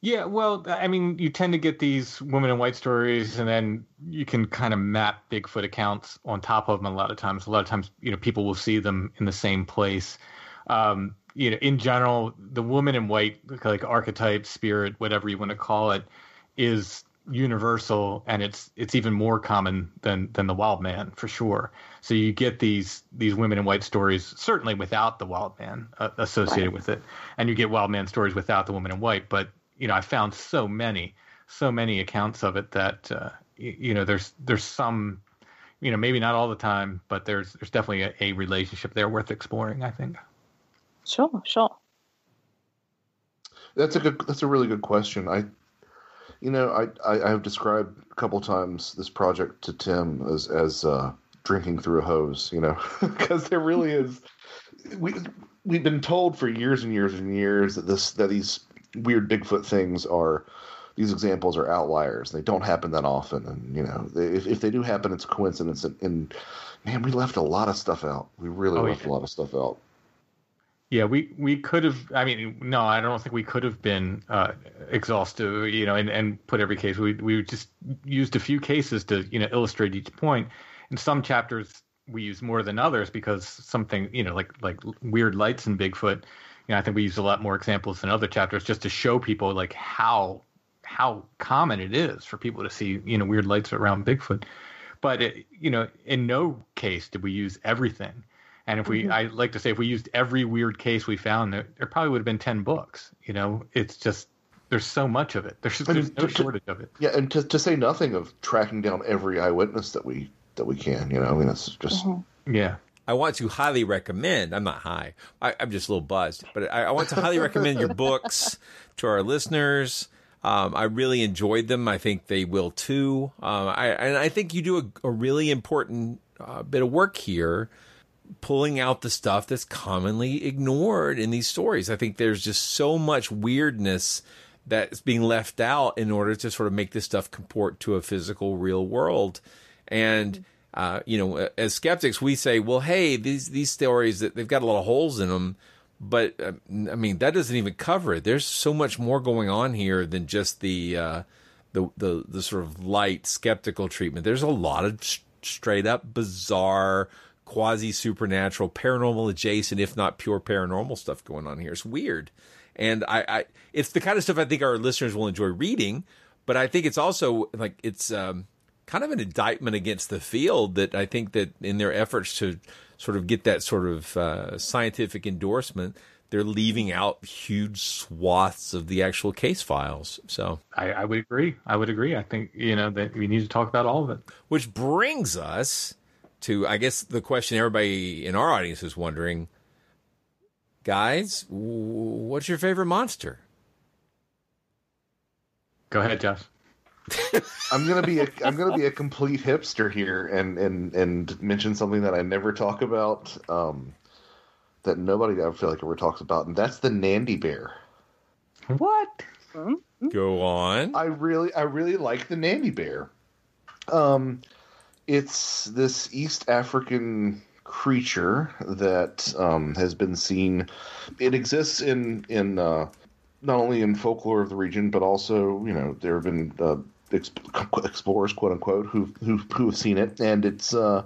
Yeah, well, I mean, you tend to get these women in white stories, and then you can kind of map Bigfoot accounts on top of them. A lot of times, a lot of times, you know, people will see them in the same place. Um, you know, in general, the woman in white, like archetype, spirit, whatever you want to call it, is universal, and it's it's even more common than than the wild man for sure. So you get these these women in white stories certainly without the wild man uh, associated right. with it, and you get wild man stories without the woman in white. But you know, I found so many so many accounts of it that uh, you, you, know there's there's some you know maybe not all the time, but there's there's definitely a, a relationship there worth exploring. I think. Sure, sure. That's a good. That's a really good question. I you know, I, I have described a couple times this project to Tim as as uh, drinking through a hose, you know, [laughs] because there really is. We we've been told for years and years and years that this that these weird Bigfoot things are these examples are outliers. They don't happen that often, and you know, they, if if they do happen, it's a coincidence. And, and, man, we left a lot of stuff out. We really oh, left yeah. a lot of stuff out. Yeah, we, we could have. I mean, no, I don't think we could have been uh, exhaustive, you know, and, and put every case. We we just used a few cases to you know illustrate each point in some chapters we use more than others because something you know like like weird lights in Bigfoot. You know, I think we use a lot more examples than other chapters just to show people like how how common it is for people to see you know weird lights around Bigfoot. But it, you know, in no case did we use everything. And if we, mm-hmm. I like to say, if we used every weird case we found, there, there probably would have been ten books. You know, it's just there's so much of it. There's, there's no to, shortage of it. Yeah, and to, to say nothing of tracking down every eyewitness that we that we can. You know, I mean, that's just mm-hmm. yeah. I want to highly recommend. I'm not high. I, am just a little buzzed, but I, I, want to highly recommend your books [laughs] to our listeners. Um, I really enjoyed them. I think they will too. Um, I, and I think you do a, a really important uh, bit of work here, pulling out the stuff that's commonly ignored in these stories. I think there's just so much weirdness that's being left out in order to sort of make this stuff comport to a physical, real world. And uh, you know, as skeptics, we say, well, hey, these these stories that they've got a lot of holes in them. But uh, I mean, that doesn't even cover it. There's so much more going on here than just the uh, the, the the sort of light skeptical treatment. There's a lot of straight up bizarre, quasi supernatural, paranormal adjacent, if not pure paranormal stuff going on here. It's weird, and I, I it's the kind of stuff I think our listeners will enjoy reading. But I think it's also like it's um, kind of an indictment against the field that I think that in their efforts to sort of get that sort of uh, scientific endorsement, they're leaving out huge swaths of the actual case files. So I, I, would agree. I would agree. I think you know that we need to talk about all of it. Which brings us to, I guess, the question everybody in our audience is wondering, guys, what's your favorite monster? Go ahead, Josh. [laughs] I'm gonna be a I'm gonna be a complete hipster here and and and mention something that I never talk about, um, that nobody I feel like ever talks about, and that's the Nandi bear. What? Go on. I really I really like the Nandi bear. Um, it's this East African creature that um, has been seen. It exists in in uh, not only in folklore of the region, but also you know there have been uh, explorers, quote unquote, who who who have seen it, and it's uh,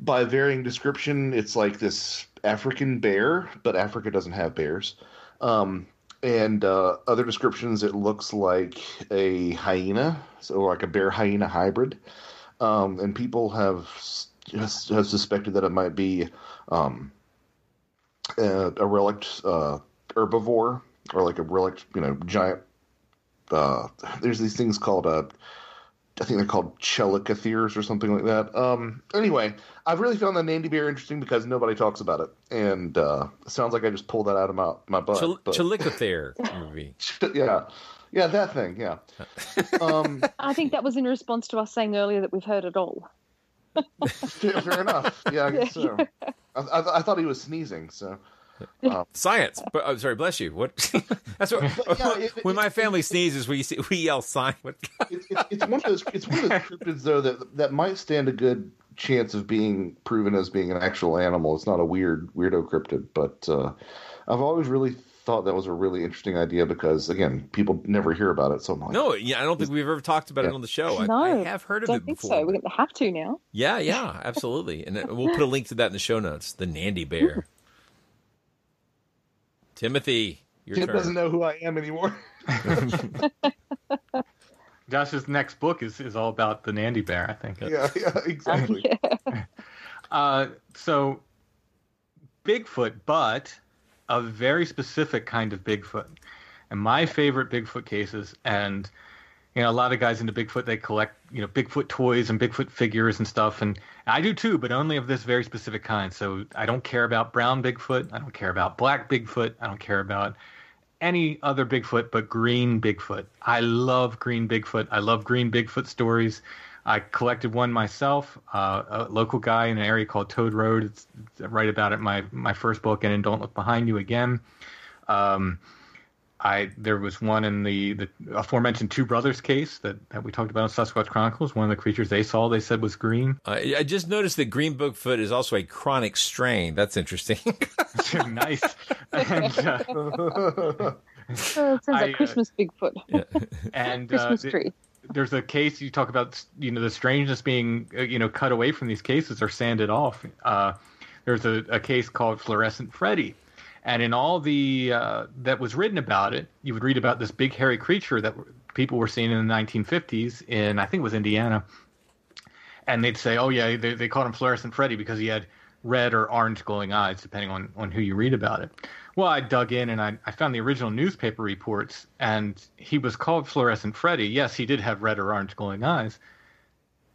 by varying description, it's like this African bear, but Africa doesn't have bears. Um, and uh, other descriptions, it looks like a hyena, so like a bear hyena hybrid. Um, and people have have suspected that it might be um, a, a relict uh, herbivore or like a relict, you know, giant uh, there's these things called uh, I think they're called chalicotheres or something like that. Um, anyway, I've really found the Nandi bear interesting because nobody talks about it, and uh, it sounds like I just pulled that out of my my butt. Chel- but... Chalicothere movie. [laughs] yeah, yeah, that thing. Yeah. Um, [laughs] I think that was in response to us saying earlier that we've heard it all. [laughs] fair, fair, enough. Yeah, I [laughs] guess so. I, I, I thought he was sneezing, so. Um, Science, but I'm sorry, bless you. What? That's what. Yeah, it, when it, my family it, sneezes, we we yell "sign." it's one of those. It's one of those cryptids though that that might stand a good chance of being proven as being an actual animal. It's not a weird weirdo cryptid, but uh, I've always really thought that was a really interesting idea because again, people never hear about it so much. No, yeah, I don't think we've ever talked about yeah. it on the show. No, I, I have heard of don't it think before. So we have to now. Yeah, [laughs] yeah, absolutely, and we'll put a link to that in the show notes. The Nandi Bear. [laughs] Timothy, your Tim turn. doesn't know who I am anymore. [laughs] Josh's next book is, is all about the Nandi Bear, I think. Yeah, yeah exactly. yeah. Uh, so, Bigfoot, but a very specific kind of Bigfoot. And my favorite Bigfoot cases, and you know, a lot of guys into Bigfoot, they collect, you know, Bigfoot toys and Bigfoot figures and stuff. And I do too, but only of this very specific kind. So I don't care about brown Bigfoot. I don't care about black Bigfoot. I don't care about any other Bigfoot but green Bigfoot. I love green Bigfoot. I love green Bigfoot stories. I collected one myself, uh, a local guy in an area called Toad Road. It's, it's right about it. My my first book, and in Don't Look Behind You Again. Um, I there was one in the, the aforementioned Two Brothers case that, that we talked about in Sasquatch Chronicles. One of the creatures they saw they said was green. Uh, I just noticed that green Bigfoot is also a chronic strain. That's interesting. [laughs] [laughs] nice. And, uh, [laughs] oh, it sounds like Christmas Bigfoot. Yeah. and Christmas uh, tree. There's a case you talk about, you know, the strangeness being, uh, you know, cut away from these cases or sanded off. Uh, there's a, a case called Fluorescent Freddy, and in all the uh, that was written about it, you would read about this big hairy creature that people were seeing in the 1950s in I think it was Indiana, and they'd say, "Oh yeah, they, they called him Fluorescent Freddy because he had red or orange glowing eyes, depending on on who you read about it." Well, I dug in and I, I found the original newspaper reports, and he was called Fluorescent Freddy. Yes, he did have red or orange glowing eyes,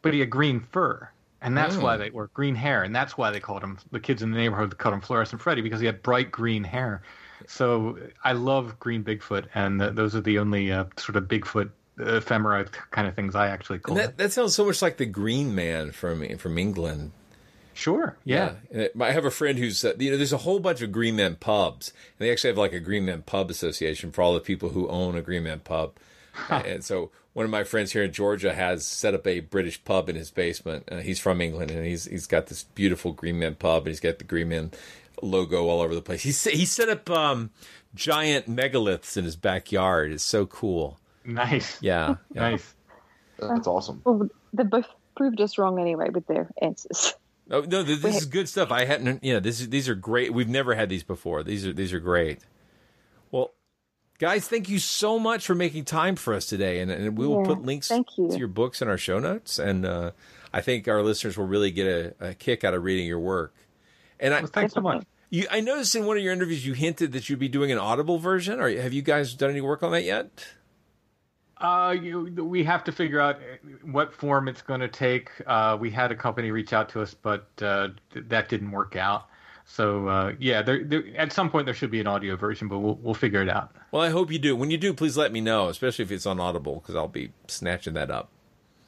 but he had green fur and that's Oh. why they were green hair, and that's why they called him the kids in the neighborhood called him Fluorescent Freddy because he had bright green hair. So I love green Bigfoot, and th- those are the only uh, sort of Bigfoot ephemera kind of things I actually And collect. that that sounds so much like the Green Man from from England. Sure. Yeah. yeah. I have a friend who's, uh, you know, there's a whole bunch of Green Men pubs, and they actually have like a Green Men Pub Association for all the people who own a Green Men pub. Huh. And so one of my friends here in Georgia has set up a British pub in his basement. Uh, he's from England, and he's he's got this beautiful Green Men pub, and he's got the Green Men logo all over the place. He's he set up um, giant megaliths in his backyard. It's so cool. Nice. Yeah. yeah. Nice. That's awesome. Well, they both proved us wrong anyway with their answers. Oh no, this, this is good stuff. I hadn't. Yeah, this is these are great. We've never had these before. These are these are great. Well, guys, thank you so much for making time for us today, and, and we will Yeah, put links thank you. to your books in our show notes, and uh, I think our listeners will really get a, a kick out of reading your work. And I thanks so much. You, I noticed in one of your interviews you hinted that you'd be doing an Audible version. Or have you guys done any work on that yet? Uh, you, we have to figure out what form it's going to take. Uh, we had a company reach out to us, but uh, th- that didn't work out. So uh, yeah, there, there, at some point there should be an audio version, but we'll we'll figure it out. Well, I hope you do. When you do, please let me know, especially if it's on Audible, because I'll be snatching that up.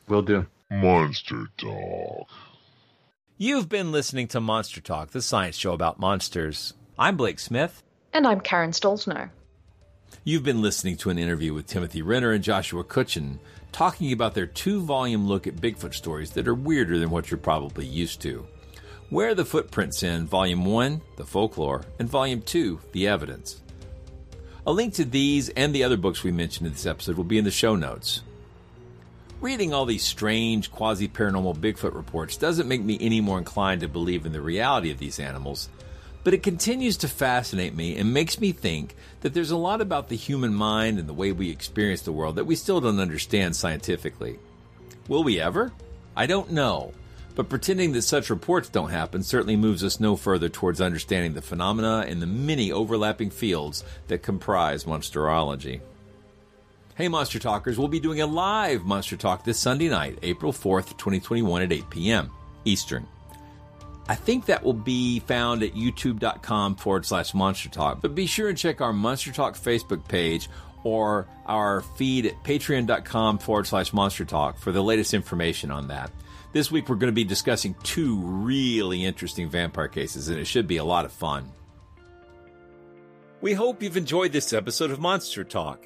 We'll do. Monster Talk. You've been listening to Monster Talk, the science show about monsters. I'm Blake Smith. And I'm Karen Stollznow. You've been listening to an interview with Timothy Renner and Joshua Cutchin talking about their two volume look at Bigfoot stories that are weirder than what you're probably used to. Where the footprints end Volume 1, The Folklore, and Volume 2, The Evidence? A link to these and the other books we mentioned in this episode will be in the show notes. Reading all these strange, quasi paranormal Bigfoot reports doesn't make me any more inclined to believe in the reality of these animals, but it continues to fascinate me and makes me think that there's a lot about the human mind and the way we experience the world that we still don't understand scientifically. Will we ever? I don't know. But pretending that such reports don't happen certainly moves us no further towards understanding the phenomena and the many overlapping fields that comprise monsterology. Hey, Monster Talkers, we'll be doing a live Monster Talk this Sunday night, April 4th, 2021 at 8 p.m. Eastern. I think that will be found at youtube.com forward slash monster talk. But be sure and check our Monster Talk Facebook page or our feed at patreon.com forward slash monster talk for the latest information on that. This week we're going to be discussing two really interesting vampire cases, and it should be a lot of fun. We hope you've enjoyed this episode of Monster Talk.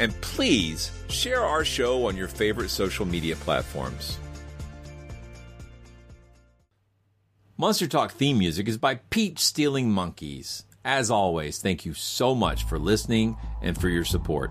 And please share our show on your favorite social media platforms. Monster Talk theme music is by Peach Stealing Monkeys. As always, thank you so much for listening and for your support.